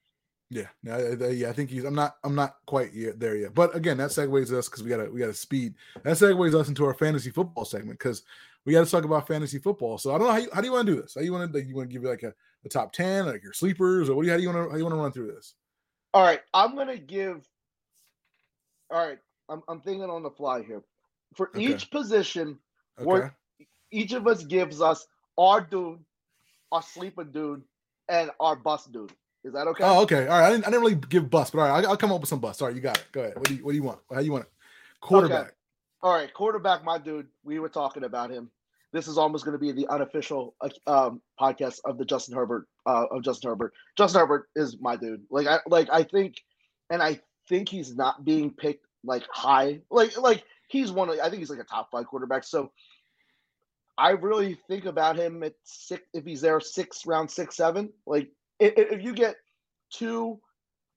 Yeah, I- I- yeah. I think he's. I'm not. I'm not quite yet there yet. But again, that segues us because we got to we got to speed. That segues us into our fantasy football segment because we got to talk about fantasy football. So I don't know how you, how do you want to do this? How you want to you want to give you like a the top ten, like your sleepers, or what do you how do you want to how you want to run through this? All right, I'm gonna give. All right, I'm I'm thinking on the fly here. For Okay. each position, Okay. We're- each of us gives us our dude, our sleeper dude, and our bust dude. Is that okay? Oh, okay. All right. I didn't, I didn't really give bust, but all right, I'll, I'll come up with some bust. All right, you got it. Go ahead. What do you What do you want? How you want it? Quarterback. All right, quarterback, my dude. We were talking about him. This is almost going to be the unofficial um, podcast of the Justin Herbert uh, of Justin Herbert. Justin Herbert is my dude. Like I like I think, and I think he's not being picked like high. Like like he's one of I think he's like a top five quarterback. So I really think about him at six if he's there six round six seven. Like if, if you get two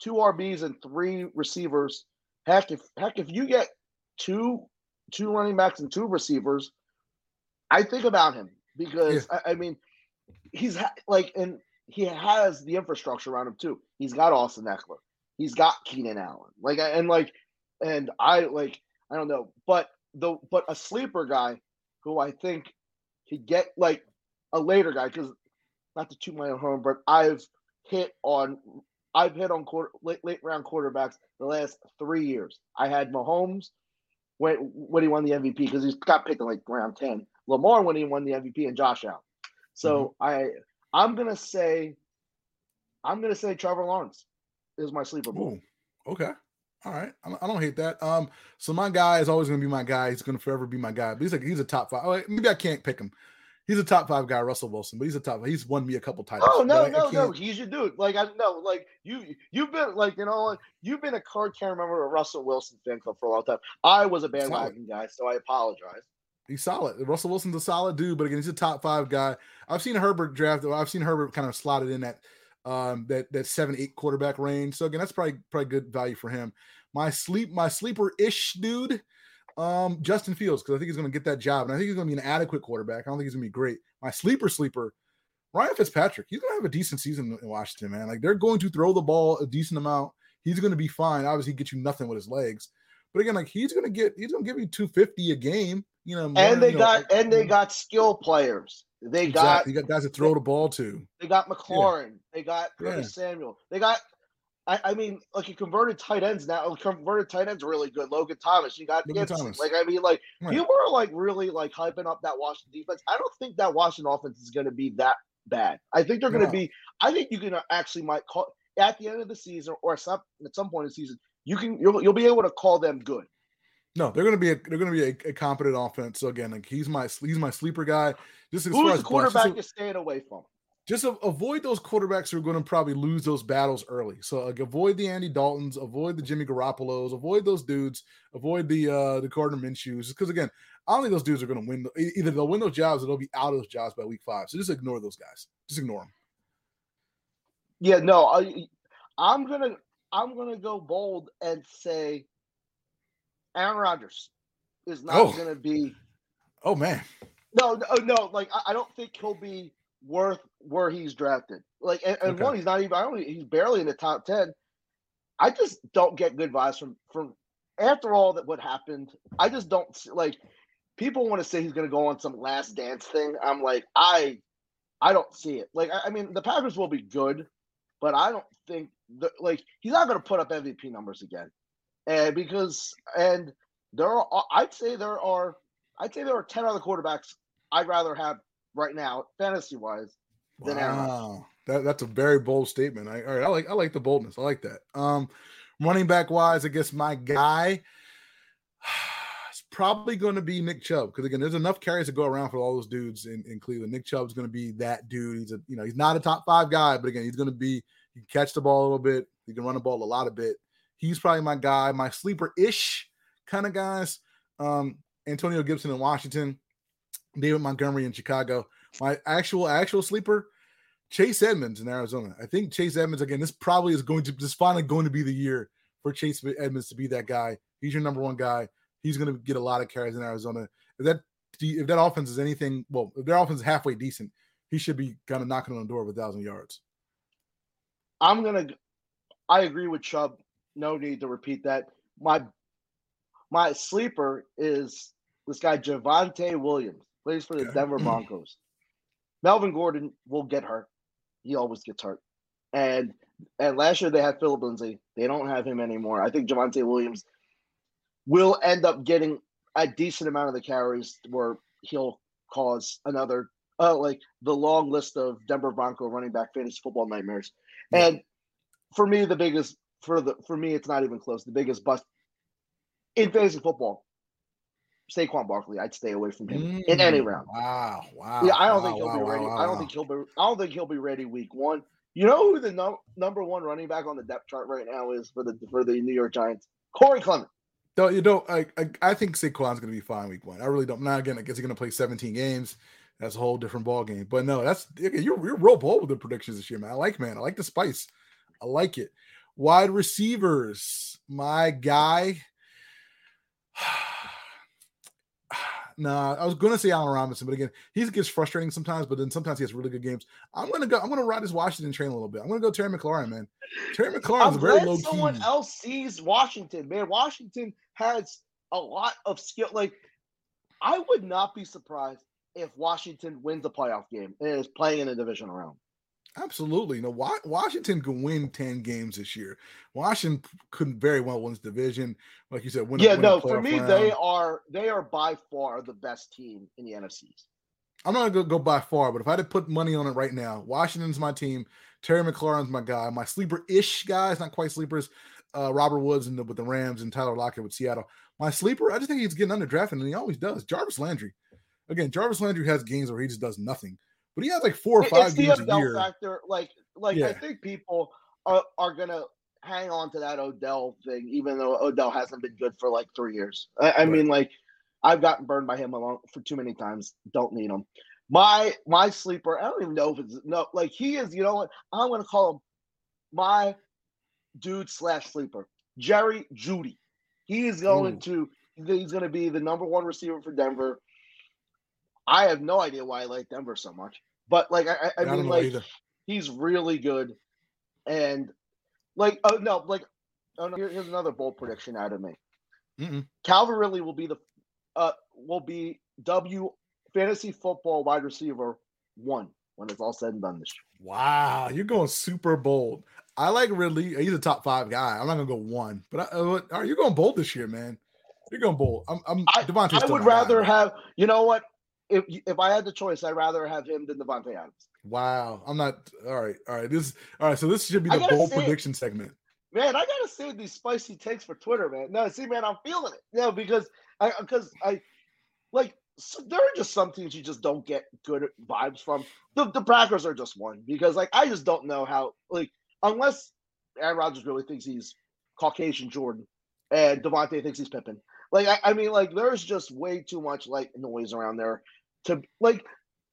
two RBs and three receivers, heck if heck if you get two two running backs and two receivers, I think about him because yeah. I, I, mean he's ha- like and he has the infrastructure around him too. He's got Austin Ekeler, he's got Keenan Allen, like and like and I like I don't know, but the but a sleeper guy who I think could get like a later guy because not to toot my own horn, but I've hit on I've hit on quarter, late late round quarterbacks the last three years. I had Mahomes when when he won the MVP because he got picked in like round ten. Lamar when he won the MVP and Josh Allen. So mm-hmm. I I'm gonna say I'm gonna say Trevor Lawrence is my sleeper. Ooh, okay. All right, I don't hate that. Um, so my guy is always going to be my guy. He's going to forever be my guy. But he's like he's a top five. Maybe I can't pick him. He's a top five guy, Russell Wilson, but he's a top. He's won me a couple titles. Oh no, no, no, he's your dude. Like I know, like you, you've been like you know, you've been a card carrying member of Russell Wilson fan club for a long time. I was a bandwagon guy, so I apologize. He's solid. Russell Wilson's a solid dude, but again, he's a top five guy. I've seen Herbert draft. I've seen Herbert kind of slotted in that um that that seven eight quarterback range. So again, that's probably probably good value for him. My sleep, my sleeper ish dude, um, Justin Fields, because I think he's going to get that job, and I think he's going to be an adequate quarterback. I don't think he's going to be great. My sleeper sleeper, Ryan Fitzpatrick. He's going to have a decent season in Washington, man. Like they're going to throw the ball a decent amount. He's going to be fine. Obviously, he get you nothing with his legs, but again, like he's going to get, he's going to give you two fifty a game. You know, more, and they you know, got and they got skill players. They exactly. got you got guys to throw they, the ball to. They got McLaurin. Yeah. They got Curtis yeah. Samuel. They got I, I, mean, like you converted tight ends now. Converted tight ends really good. Logan Thomas, you got Logan Thomas. Like I mean, like right. people are like really like hyping up that Washington defense. I don't think that Washington offense is going to be that bad. I think they're going to be. I think you can uh, actually might call at the end of the season or some at some point in the season. You can you'll you'll be able to call them good. No, they're going to be a they're going to be a, a, competent offense. So again, like he's my he's my sleeper guy. Just as Who's far as the quarterback you're staying away from? Just avoid those quarterbacks who are going to probably lose those battles early. So like avoid the Andy Daltons, avoid the Jimmy Garoppolos, avoid those dudes, avoid the uh the Gardner Minshews. Because again, I don't think those dudes are going to win. Either they'll win those jobs or they'll be out of those jobs by week five. So just ignore those guys. Just ignore them. Yeah, no, I, I'm gonna I'm gonna go bold and say Aaron Rodgers is not oh. gonna be. Oh man. No, no, no. Like I, I don't think he'll be worth where he's drafted. Like, and, and okay. one, he's not even. I don't. He's barely in the top ten. I just don't get good vibes from from after all that what happened. I just don't like. People want to say he's going to go on some last dance thing. I'm like, I, I don't see it. Like, I, I mean, the Packers will be good, but I don't think the, like he's not going to put up MVP numbers again, and because and there are, I'd say there are, I'd say there are ten other quarterbacks I'd rather have right now, fantasy wise, than wow. That, that's a very bold statement. I, all right, I like I like the boldness. I like that. Um, running back wise, I guess my guy <sighs> is probably going to be Nick Chubb because again, there's enough carries to go around for all those dudes in, in Cleveland. Nick Chubb's going to be that dude. He's a you know he's not a top five guy, but again, he's going to be. He can catch the ball a little bit. He can run the ball a lot of bit. He's probably my guy, my sleeper ish kind of guys. Um, Antonio Gibson in Washington. David Montgomery in Chicago. My actual actual sleeper, Chase Edmonds in Arizona. I think Chase Edmonds again. This probably is going to this finally going to be the year for Chase Edmonds to be that guy. He's your number one guy. He's going to get a lot of carries in Arizona. If that if that offense is anything, well, if their offense is halfway decent, he should be kind of knocking on the door of a thousand yards. I'm gonna. I agree with Chubb. No need to repeat that. My my sleeper is this guy Javonte Williams plays for the Denver Broncos. <clears throat> Melvin Gordon will get hurt. He always gets hurt. And and last year they had Phillip Lindsay. They don't have him anymore. I think Javonte Williams will end up getting a decent amount of the carries where he'll cause another uh like the long list of Denver Bronco running back fantasy football nightmares. Yeah. And for me, the biggest for the for me, it's not even close. The biggest bust in fantasy football Saquon Barkley, I'd stay away from him mm, in any mm, round. Wow, wow. Yeah, I don't wow, think he'll wow, be ready. Wow, I don't think he'll be. I don't think he'll be ready week one. You know who the num- number one running back on the depth chart right now is for the for the New York Giants? Corey Clement. Don't you don't I I, I think Saquon's gonna be fine week one. I really don't. Now again, I guess he's gonna play 17 games. That's a whole different ball game. But no, that's you're you're real bold with the predictions this year, man. I like man. I like the spice. I like it. Wide receivers, my guy. <sighs> nah, I was gonna say Allen Robinson, but again, he gets frustrating sometimes. But then sometimes he has really good games. I'm gonna go. I'm gonna ride his Washington train a little bit. I'm gonna go Terry McLaurin, man. Terry McLaurin is very low key. Someone else sees Washington, man. Washington has a lot of skill. Like, I would not be surprised if Washington wins a playoff game and is playing in a division round. Absolutely. No, why Washington can win 10 games this year. Washington couldn't very well win this division. Like you said, win Yeah, win no, for me, round. they are they are by far the best team in the NFCs. I'm not gonna go by far, but if I had to put money on it right now, Washington's my team. Terry McLaurin's my guy. My sleeper-ish guys, not quite sleepers. Uh, Robert Woods and the, with the Rams and Tyler Lockett with Seattle. My sleeper, I just think he's getting underdrafted, and he always does. Jarvis Landry. Again, Jarvis Landry has games where he just does nothing but he has like four or five it's games the a year. factor. Like, like Yeah. I think people are, are gonna hang on to that Odell thing, even though Odell hasn't been good for like three years. I, I Right. mean, like, I've gotten burned by him along for too many times. Don't need him. My my sleeper. I don't even know if it's no. Like he is. You know what? I'm gonna call him my dude slash sleeper. Jerry Jeudy. He is going Ooh. to. He's going to be the number one receiver for Denver. I have no idea why I like Denver so much, but like I, I- I mean, like either. he's really good, and like oh no, like oh no, here- here's another bold prediction out of me. Mm-mm. Calvin Ridley will be the uh will be W fantasy football wide receiver one when it's all said and done this year. Wow, you're going super bold. I like Ridley. He's a top five guy. I'm not gonna go one, but I, uh, are you going bold this year, man? You're going bold. I'm. I'm I- I would my guy, rather have you know what if if I had the choice, I'd rather have him than Davante Adams. Wow, I'm not. All right, all right. This. All right. So this should be the bold say prediction segment. Man, I gotta save these spicy takes for Twitter, man. No, see, man, I'm feeling it. No, because I uh, because I like so there are just some teams you just don't get good vibes from. The the Packers are just one because like I just don't know how like unless Aaron Rodgers really thinks he's Caucasian Jordan and Davante thinks he's Pippin. Like I, I mean, like there's just way too much like noise around there to like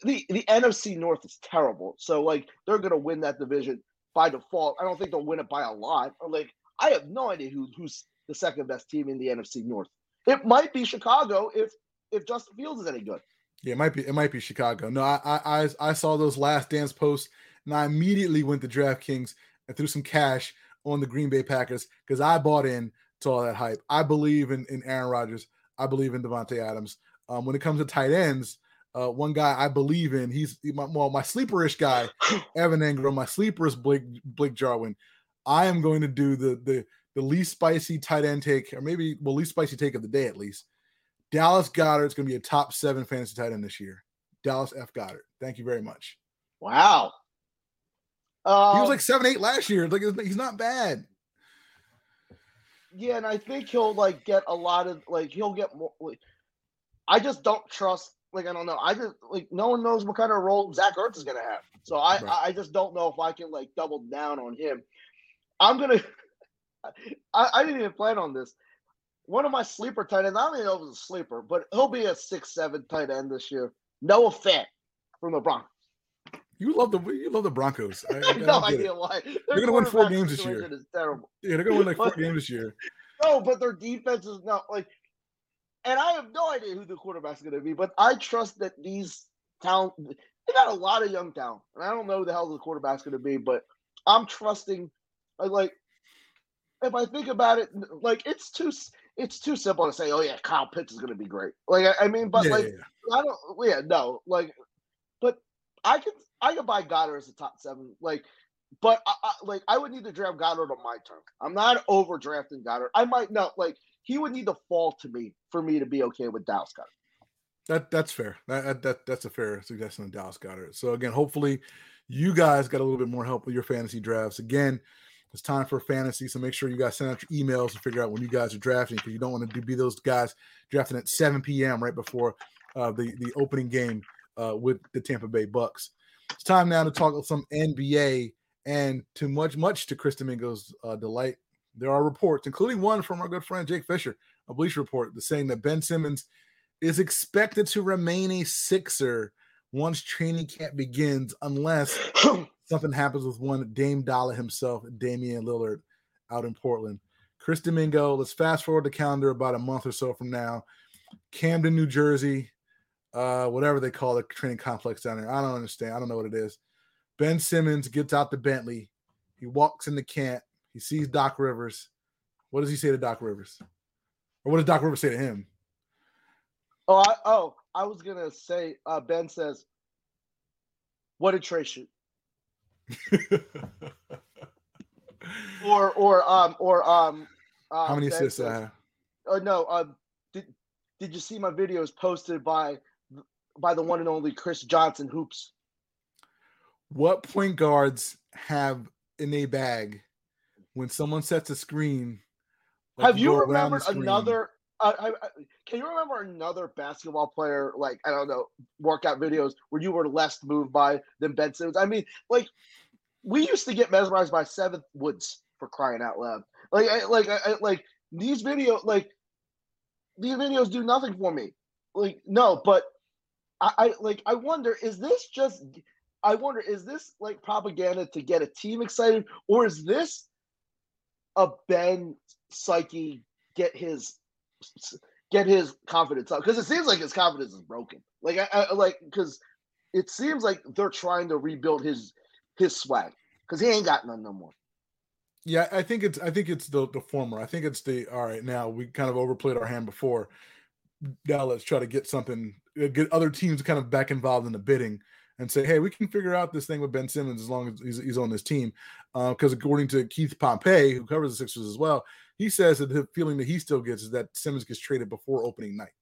the the NFC North is terrible. So like they're gonna win that division by default. I don't think they'll win it by a lot. Or like I have no idea who who's the second best team in the NFC North. It might be Chicago if if Justin Fields is any good. Yeah, it might be. It might be Chicago. No, I, I, I, saw those last dance posts, and I immediately went to DraftKings and threw some cash on the Green Bay Packers because I bought in to all that hype. I believe in in Aaron Rodgers. I believe in Davante Adams. Um, when it comes to tight ends, uh, one guy I believe in. He's my well, my sleeperish guy, <laughs> Evan Engram. My sleeper is Blake Blake Jarwin. I am going to do the the the least spicy tight end take, or maybe well, least spicy take of the day at least. Dallas Goedert is going to be a top seven fantasy tight end this year. Dallas F. Goedert. Thank you very much. Wow. He Um, was like seven eight last year. Like he's not bad. yeah, and I think he'll like get a lot of like he'll get more. Like, I just don't trust. Like I don't know. I just like no one knows what kind of role Zach Ertz is gonna have. So I Right. I just don't know if I can like double down on him. I'm gonna. <laughs> I, I didn't even plan on this. One of my sleeper tight ends. I don't even know if it's a sleeper, but he'll be a six seven tight end this year. Noah Fant from the Broncos. You love the you love the Broncos. I, <laughs> I, I I have no get it. idea why. They're gonna win four games this year. Is terrible. Yeah, they're gonna win like four <laughs> games this year. No, but their defense is not like, and I have no idea who the quarterback's going to be. But I trust that these talent, they got a lot of young talent, and I don't know who the hell the quarterback's going to be, but I'm trusting. Like, if I think about it, like it's too it's too simple to say, oh yeah, Kyle Pitts is going to be great. Like I, I mean, but yeah, like yeah. I don't. Yeah, no. Like, but I could I could buy Goedert as a top seven. Like, but I, I, like I would need to draft Goedert on my turn. I'm not overdrafting Goedert. I might not like he would need to fall to me for me to be okay with Dallas Goedert. That that's fair. That, that- that that's a fair suggestion on Dallas Goedert. So again, hopefully you guys got a little bit more help with your fantasy drafts. Again, it's time for fantasy, so make sure you guys send out your emails and figure out when you guys are drafting because you don't want to be those guys drafting at 7 p.m. right before uh, the the opening game uh, with the Tampa Bay Bucks. It's time now to talk some NBA And to much, much to Chris Domingo's uh, delight, there are reports, including one from our good friend Jake Fisher, a Bleacher Report, saying that Ben Simmons is expected to remain a Sixer once training camp begins, unless <laughs> something happens with one Dame Dollar himself, Damian Lillard, out in Portland. Chris Domingo, let's fast forward the calendar about a month or so from now. Camden, New Jersey, uh, whatever they call the training complex down there. I don't understand. I don't know what it is. Ben Simmons gets out the Bentley. He walks into camp. He sees Doc Rivers. What does he say to Doc Rivers? Or what does Doc Rivers say to him? Oh, I, oh, I was gonna say. Uh, ben says, "What did Trey shoot?" <laughs> or or um or um. How um, many assists I have? Oh no. Um, did did you see my videos posted by by the one and only Chris Johnson hoops? What point guards have in a bag when someone sets a screen? like Have you around remembered another? Uh, I, I, can you remember another basketball player like I don't know workout videos where you were less moved by than Ben Simmons? I mean, like we used to get mesmerized by Seventh Woods for crying out loud. Like, I, like, I- like these videos, like these videos do nothing for me. Like, no, but I, I like. I wonder, is this just? I wonder, is this like propaganda to get a team excited, or is this a Ben psyche get his get his confidence up? Because it seems like his confidence is broken. Like, I, I like because it seems like they're trying to rebuild his his swag because he ain't got none no more. Yeah, I think it's I think it's the the former. I think it's the all right. Now we kind of overplayed our hand before. Now let's try to get something, get other teams kind of back involved in the bidding and say, hey, we can figure out this thing with Ben Simmons as long as he's, he's on this team. Because according to Keith Pompey, who covers the Sixers as well, he says that the feeling that he still gets is that Simmons gets traded before opening night.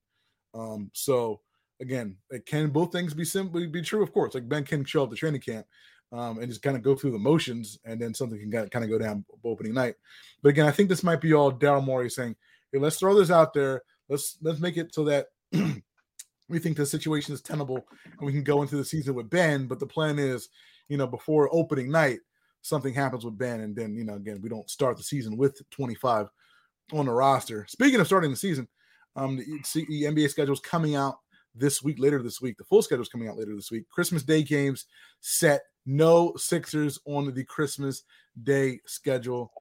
Um, so again, it can both things be simply be true? Of course, like Ben can show up to training camp um, and just kind of go through the motions, and then something can kind of go down opening night. But again, I think this might be all Daryl Morey saying, "Hey, let's throw this out there. Let's let's make it so that <clears throat> we think the situation is tenable and we can go into the season with Ben. But the plan is, you know, before opening night, something happens with Ben, and then you know, again, we don't start the season with 25 on the roster. Speaking of starting the season, um, the, the NBA schedule is coming out this week, later this week. The full schedule is coming out later this week. Christmas Day games set. No Sixers on the Christmas Day schedule.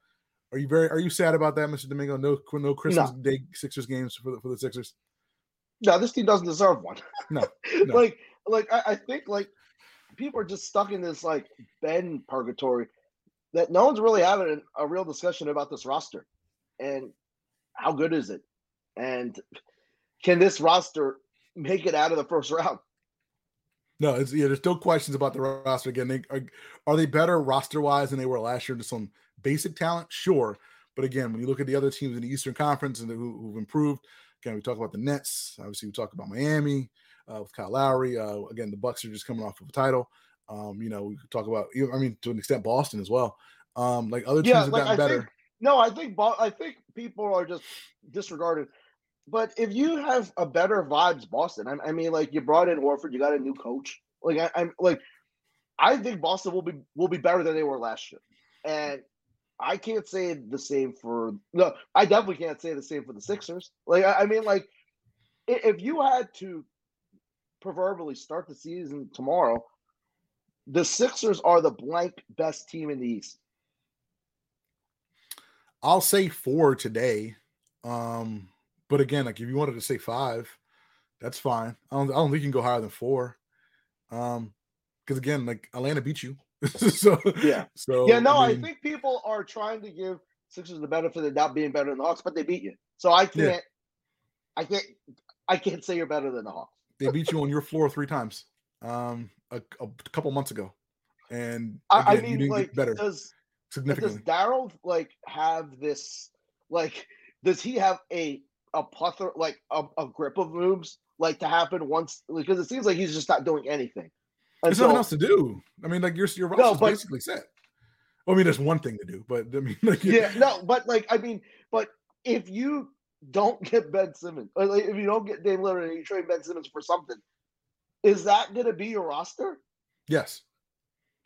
Are you very are you sad about that, Mr. Domingo? No, no Christmas Day Sixers games for the for the Sixers. No, this team doesn't deserve one. No, <laughs> no. like, like I, I think like people are just stuck in this like Ben purgatory that no one's really having a, a real discussion about this roster and how good is it, and can this roster make it out of the first round? No, it's yeah. There's still questions about the roster. Again, they are, are they better roster wise than they were last year? Just some basic talent, sure. But again, when you look at the other teams in the Eastern Conference and who, who've improved, again, we talk about the Nets. Obviously, we talk about Miami uh, with Kyle Lowry. Uh, again, the Bucks are just coming off of a title. Um, you know, we talk about. I mean, to an extent, Boston as well. Um, like other teams Yeah, have like, gotten I better. think- No, I think I think people are just disregarded. But if you have a better vibes, Boston. I, I mean, like you brought in Horford, you got a new coach. Like I, I'm like, I think Boston will be will be better than they were last year, and I can't say the same for no. I definitely can't say the same for the Sixers. Like I, I mean, like if you had to proverbially start the season tomorrow, the Sixers are the blank best team in the East. I'll say four today. Um, but again, like if you wanted to say five, that's fine. I don't, I don't think you can go higher than four. Um, because again, like Atlanta beat you. <laughs> so Yeah. So Yeah, no, I, mean, think people are trying to give Sixers the benefit of not being better than the Hawks, but they beat you. So I can't, I can't, I can't say you're better than the Hawks. they beat you on your floor three times. Um, a, a couple months ago, and I, I again, you mean, like, better does does. Daryl like have this? Like, does he have a a plethora, like a, a grip of moves, like to happen once? Because it seems like he's just not doing anything. There's nothing else to do. I mean, like your your No, roster's but- basically set. Well, I mean, there's one thing to do, but I mean, <laughs> like, yeah, no, but like I mean, but if you don't get Ben Simmons, or like, if you don't get Dame Lillard and you trade Ben Simmons for something, is that going to be your roster? yes,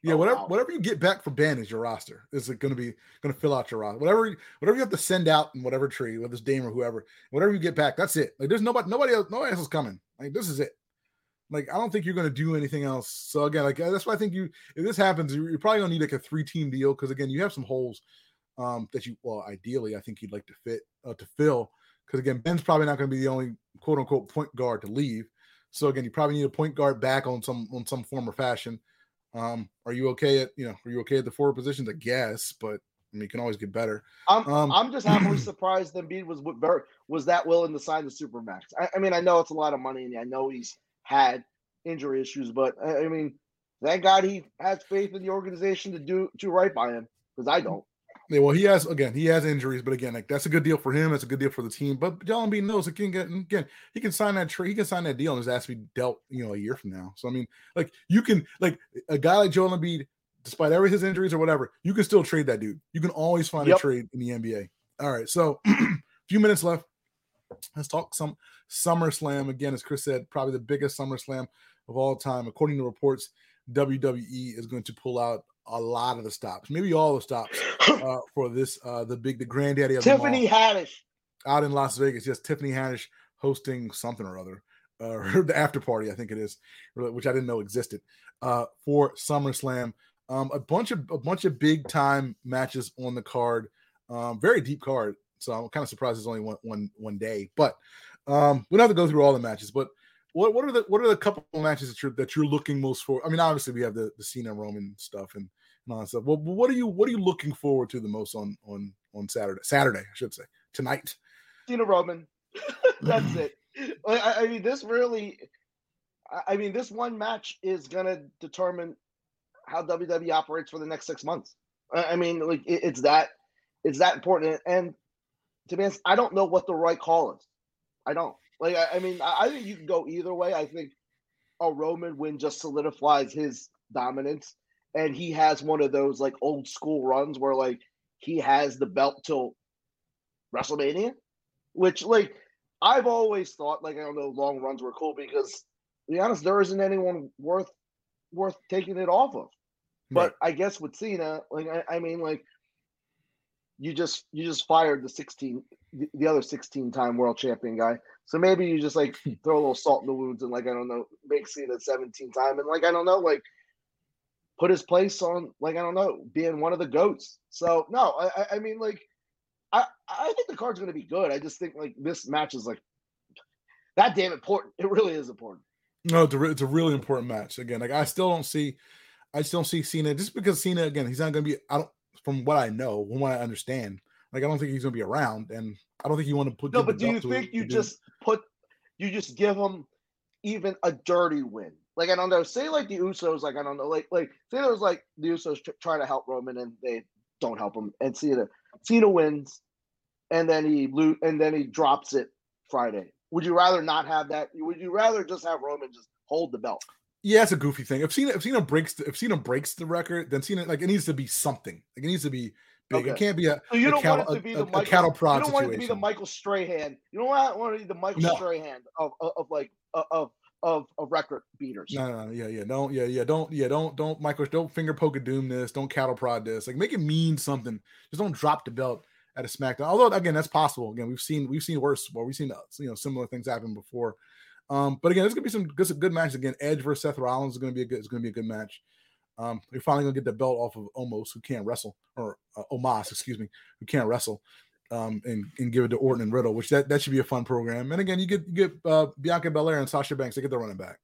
Yeah, Oh, whatever wow. whatever you get back for Ben is your roster. Is it going to be going to fill out your roster? Whatever whatever you have to send out in whatever tree, whether it's Dame or whoever, whatever you get back, that's it. Like there's nobody nobody else nobody else is coming. Like this is it. Like I don't think you're going to do anything else. So again, like that's why I think you if this happens, you're, probably going to need like a three team deal because again, you have some holes um that you well ideally I think you'd like to fit uh, to fill because again Ben's probably not going to be the only quote unquote point guard to leave. So again, you probably need a point guard back on some on some form or fashion. Um, are you okay at you know are you okay at the forward positions? I guess, but I mean you can always get better. I'm Um, I'm just happily <clears throat> surprised Embiid was was that willing to sign the supermax. I, I mean, I know it's a lot of money, and I know he's had injury issues, but I, I mean, thank God he has faith in the organization to do to right by him because I don't. Yeah, well, he has again, he has injuries, but again, like that's a good deal for him. That's a good deal for the team. But Joel Embiid knows it can get again. He can sign that trade. He can sign that deal, and his ass be dealt, you know, a year from now. So I mean, like you can like a guy like Joel Embiid, despite every his injuries or whatever, you can still trade that dude. You can always find Yep. a trade in the NBA. All right, so <clears throat> a few minutes left. Let's talk some SummerSlam again. As Chris said, probably the biggest SummerSlam of all time, according to reports. WWE is going to pull out a lot of the stops, maybe all the stops <coughs> uh, for this uh, the big the granddaddy of them all Tiffany Haddish. out in Las Vegas. Yes, Tiffany Haddish hosting something or other, uh, <laughs> the after party I think it is, which I didn't know existed uh, for SummerSlam. Um, a bunch of a bunch of big time matches on the card, um, very deep card. So I'm kind of surprised it's only one one one day, but um, we don't have to go through all the matches. But what what are the what are the couple matches that you're that you're looking most for? I mean, obviously we have the the Cena Roman stuff and, and all that stuff. Well, what are you what are you looking forward to the most on on on Saturday? Saturday, I should say tonight. Cena Roman. <laughs> That's it. I, I mean, this really. I- mean, this one match is gonna determine how WWE operates for the next six months. I mean, like it, it's that it's that important. And to be honest, I don't know what the right call is. I don't. Like, I, I mean, I, I think you can go either way. I think a Roman win just solidifies his dominance, and he has one of those like old school runs where like he has the belt till WrestleMania, which like I've always thought like I don't know long runs were cool because to be honest, there isn't anyone worth worth taking it off of. But I guess with Cena, like I, I mean, like you just you just fired the sixteen the, the other sixteen time world champion guy. So maybe you just like <laughs> throw a little salt in the wounds and like I don't know, make Cena seventeen time and like I don't know, like put his place on like I don't know, being one of the goats. So no, I I- mean like I I think the card's gonna be good. I just think like this match is like that damn important. It really is important. No, it's a, re- it's a really important match. Again, like I still don't see, I still don't see Cena just because Cena again he's not going to be. I don't from what I know, from what I understand, like I don't think he's going to be around, and I don't think you want to put. No, but do you belt to a- think you just put you just give him even a dirty win? Like I don't know, say like the Usos, like I don't know, like like say there was like the Usos tr- trying to help Roman and they don't help him, and Cena Cena wins, and then he lo- and then he drops it Friday. Would you rather not have that? Would you rather just have Roman just hold the belt? Yeah, it's a goofy thing. I've seen, I've seen him breaks the, if Cena breaks the record, then seen it like it needs to be something. Like it needs to be big. It can't be a So you a don't cattle, want it to be a, the a- Michael, a cattle prod You don't want it to be the situation. Michael Strahan. You don't want, it to be the Michael No. Strahan of, of, of like of of of record beaters. No, no, no, yeah, yeah, don't, yeah, yeah, don't, yeah, don't, don't, Michael, don't finger poke a doom this, don't cattle prod this, like make it mean something. Just don't drop the belt at a SmackDown. Although again, that's possible. Again, we've seen, we've seen worse. Well, we've seen uh, you know similar things happen before. Um, but again, there's gonna be some good, some good matches again. Edge versus Seth Rollins is gonna be a good, it's gonna be a good match. Um, we're finally gonna get the belt off of Omos, who can't wrestle, or uh, Omos, excuse me, who can't wrestle. Um, and, and give it to Orton and Riddle, which that, that should be a fun program. And again, you get you get uh, Bianca Belair and Sasha Banks, they get the running back.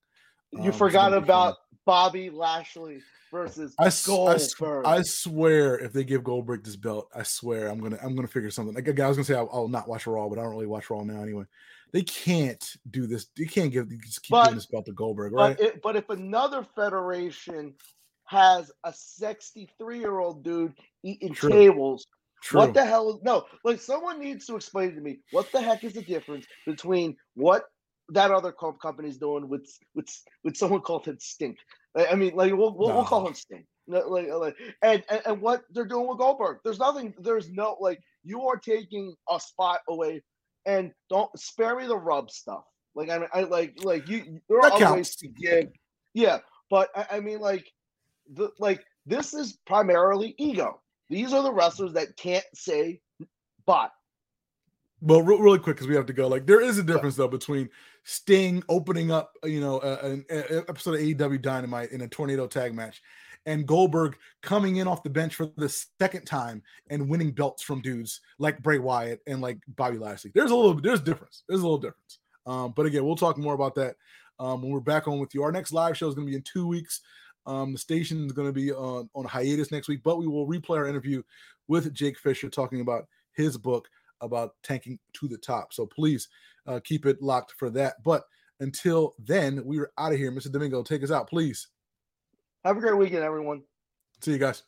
Um, You forgot about Bobby Lashley versus I, I Goldberg. I swear, if they give Goldberg this belt, I swear I'm gonna I'm gonna figure something. Like again, I was gonna say I'll, I'll not watch Raw, but I don't really watch Raw now anyway. They can't do this. They can't give you just keep But- giving this belt to Goldberg, right? but, it, but if another federation has a 63 year old dude eating True. tables, True. what the hell is no? Like someone needs to explain to me what the heck is the difference between what that other co- company's doing with with with someone called him Stink. I mean, like we'll we'll, we'll call No. him Stink. No, Like, like, and, and and what they're doing with Goldberg. There's nothing. There's no like you are taking a spot away, and don't spare me the rub stuff. Like I mean, I like like you. There are That other counts. ways to give. Yeah, but I, I mean, like the, like this is primarily ego. These are the wrestlers that can't say but. Well, re- really quick because we have to go. Like, there is a difference though between Sting opening up, you know, uh, an, an episode of AEW Dynamite in a tornado tag match, and Goldberg coming in off the bench for the second time and winning belts from dudes like Bray Wyatt and like Bobby Lashley. There's a little, there's a difference. There's a little difference. Um, but again, we'll talk more about that um, when we're back on with you. Our next live show is going to be in two weeks. Um, the station is going to be on, on hiatus next week, but we will replay our interview with Jake Fisher talking about his book about tanking to the top. So please uh, keep it locked for that. But until then, we are out of here. Mr. Domingo, take us out, please. Have a great weekend, everyone. See you guys.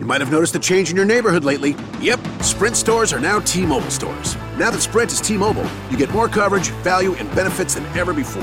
You might have noticed a change in your neighborhood lately. Yep, Sprint stores are now T Mobile stores. Now that Sprint is T Mobile, you get more coverage, value, and benefits than ever before.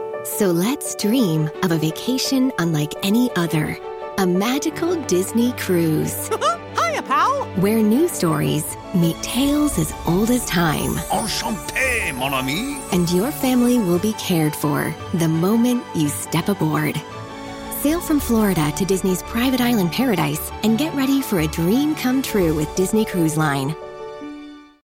So let's dream of a vacation unlike any other. A magical Disney cruise. <laughs> Hiya, pal. Where new stories meet tales as old as time. Enchanté, mon ami. And your family will be cared for the moment you step aboard. Sail from Florida to Disney's private island paradise and get ready for a dream come true with Disney Cruise Line.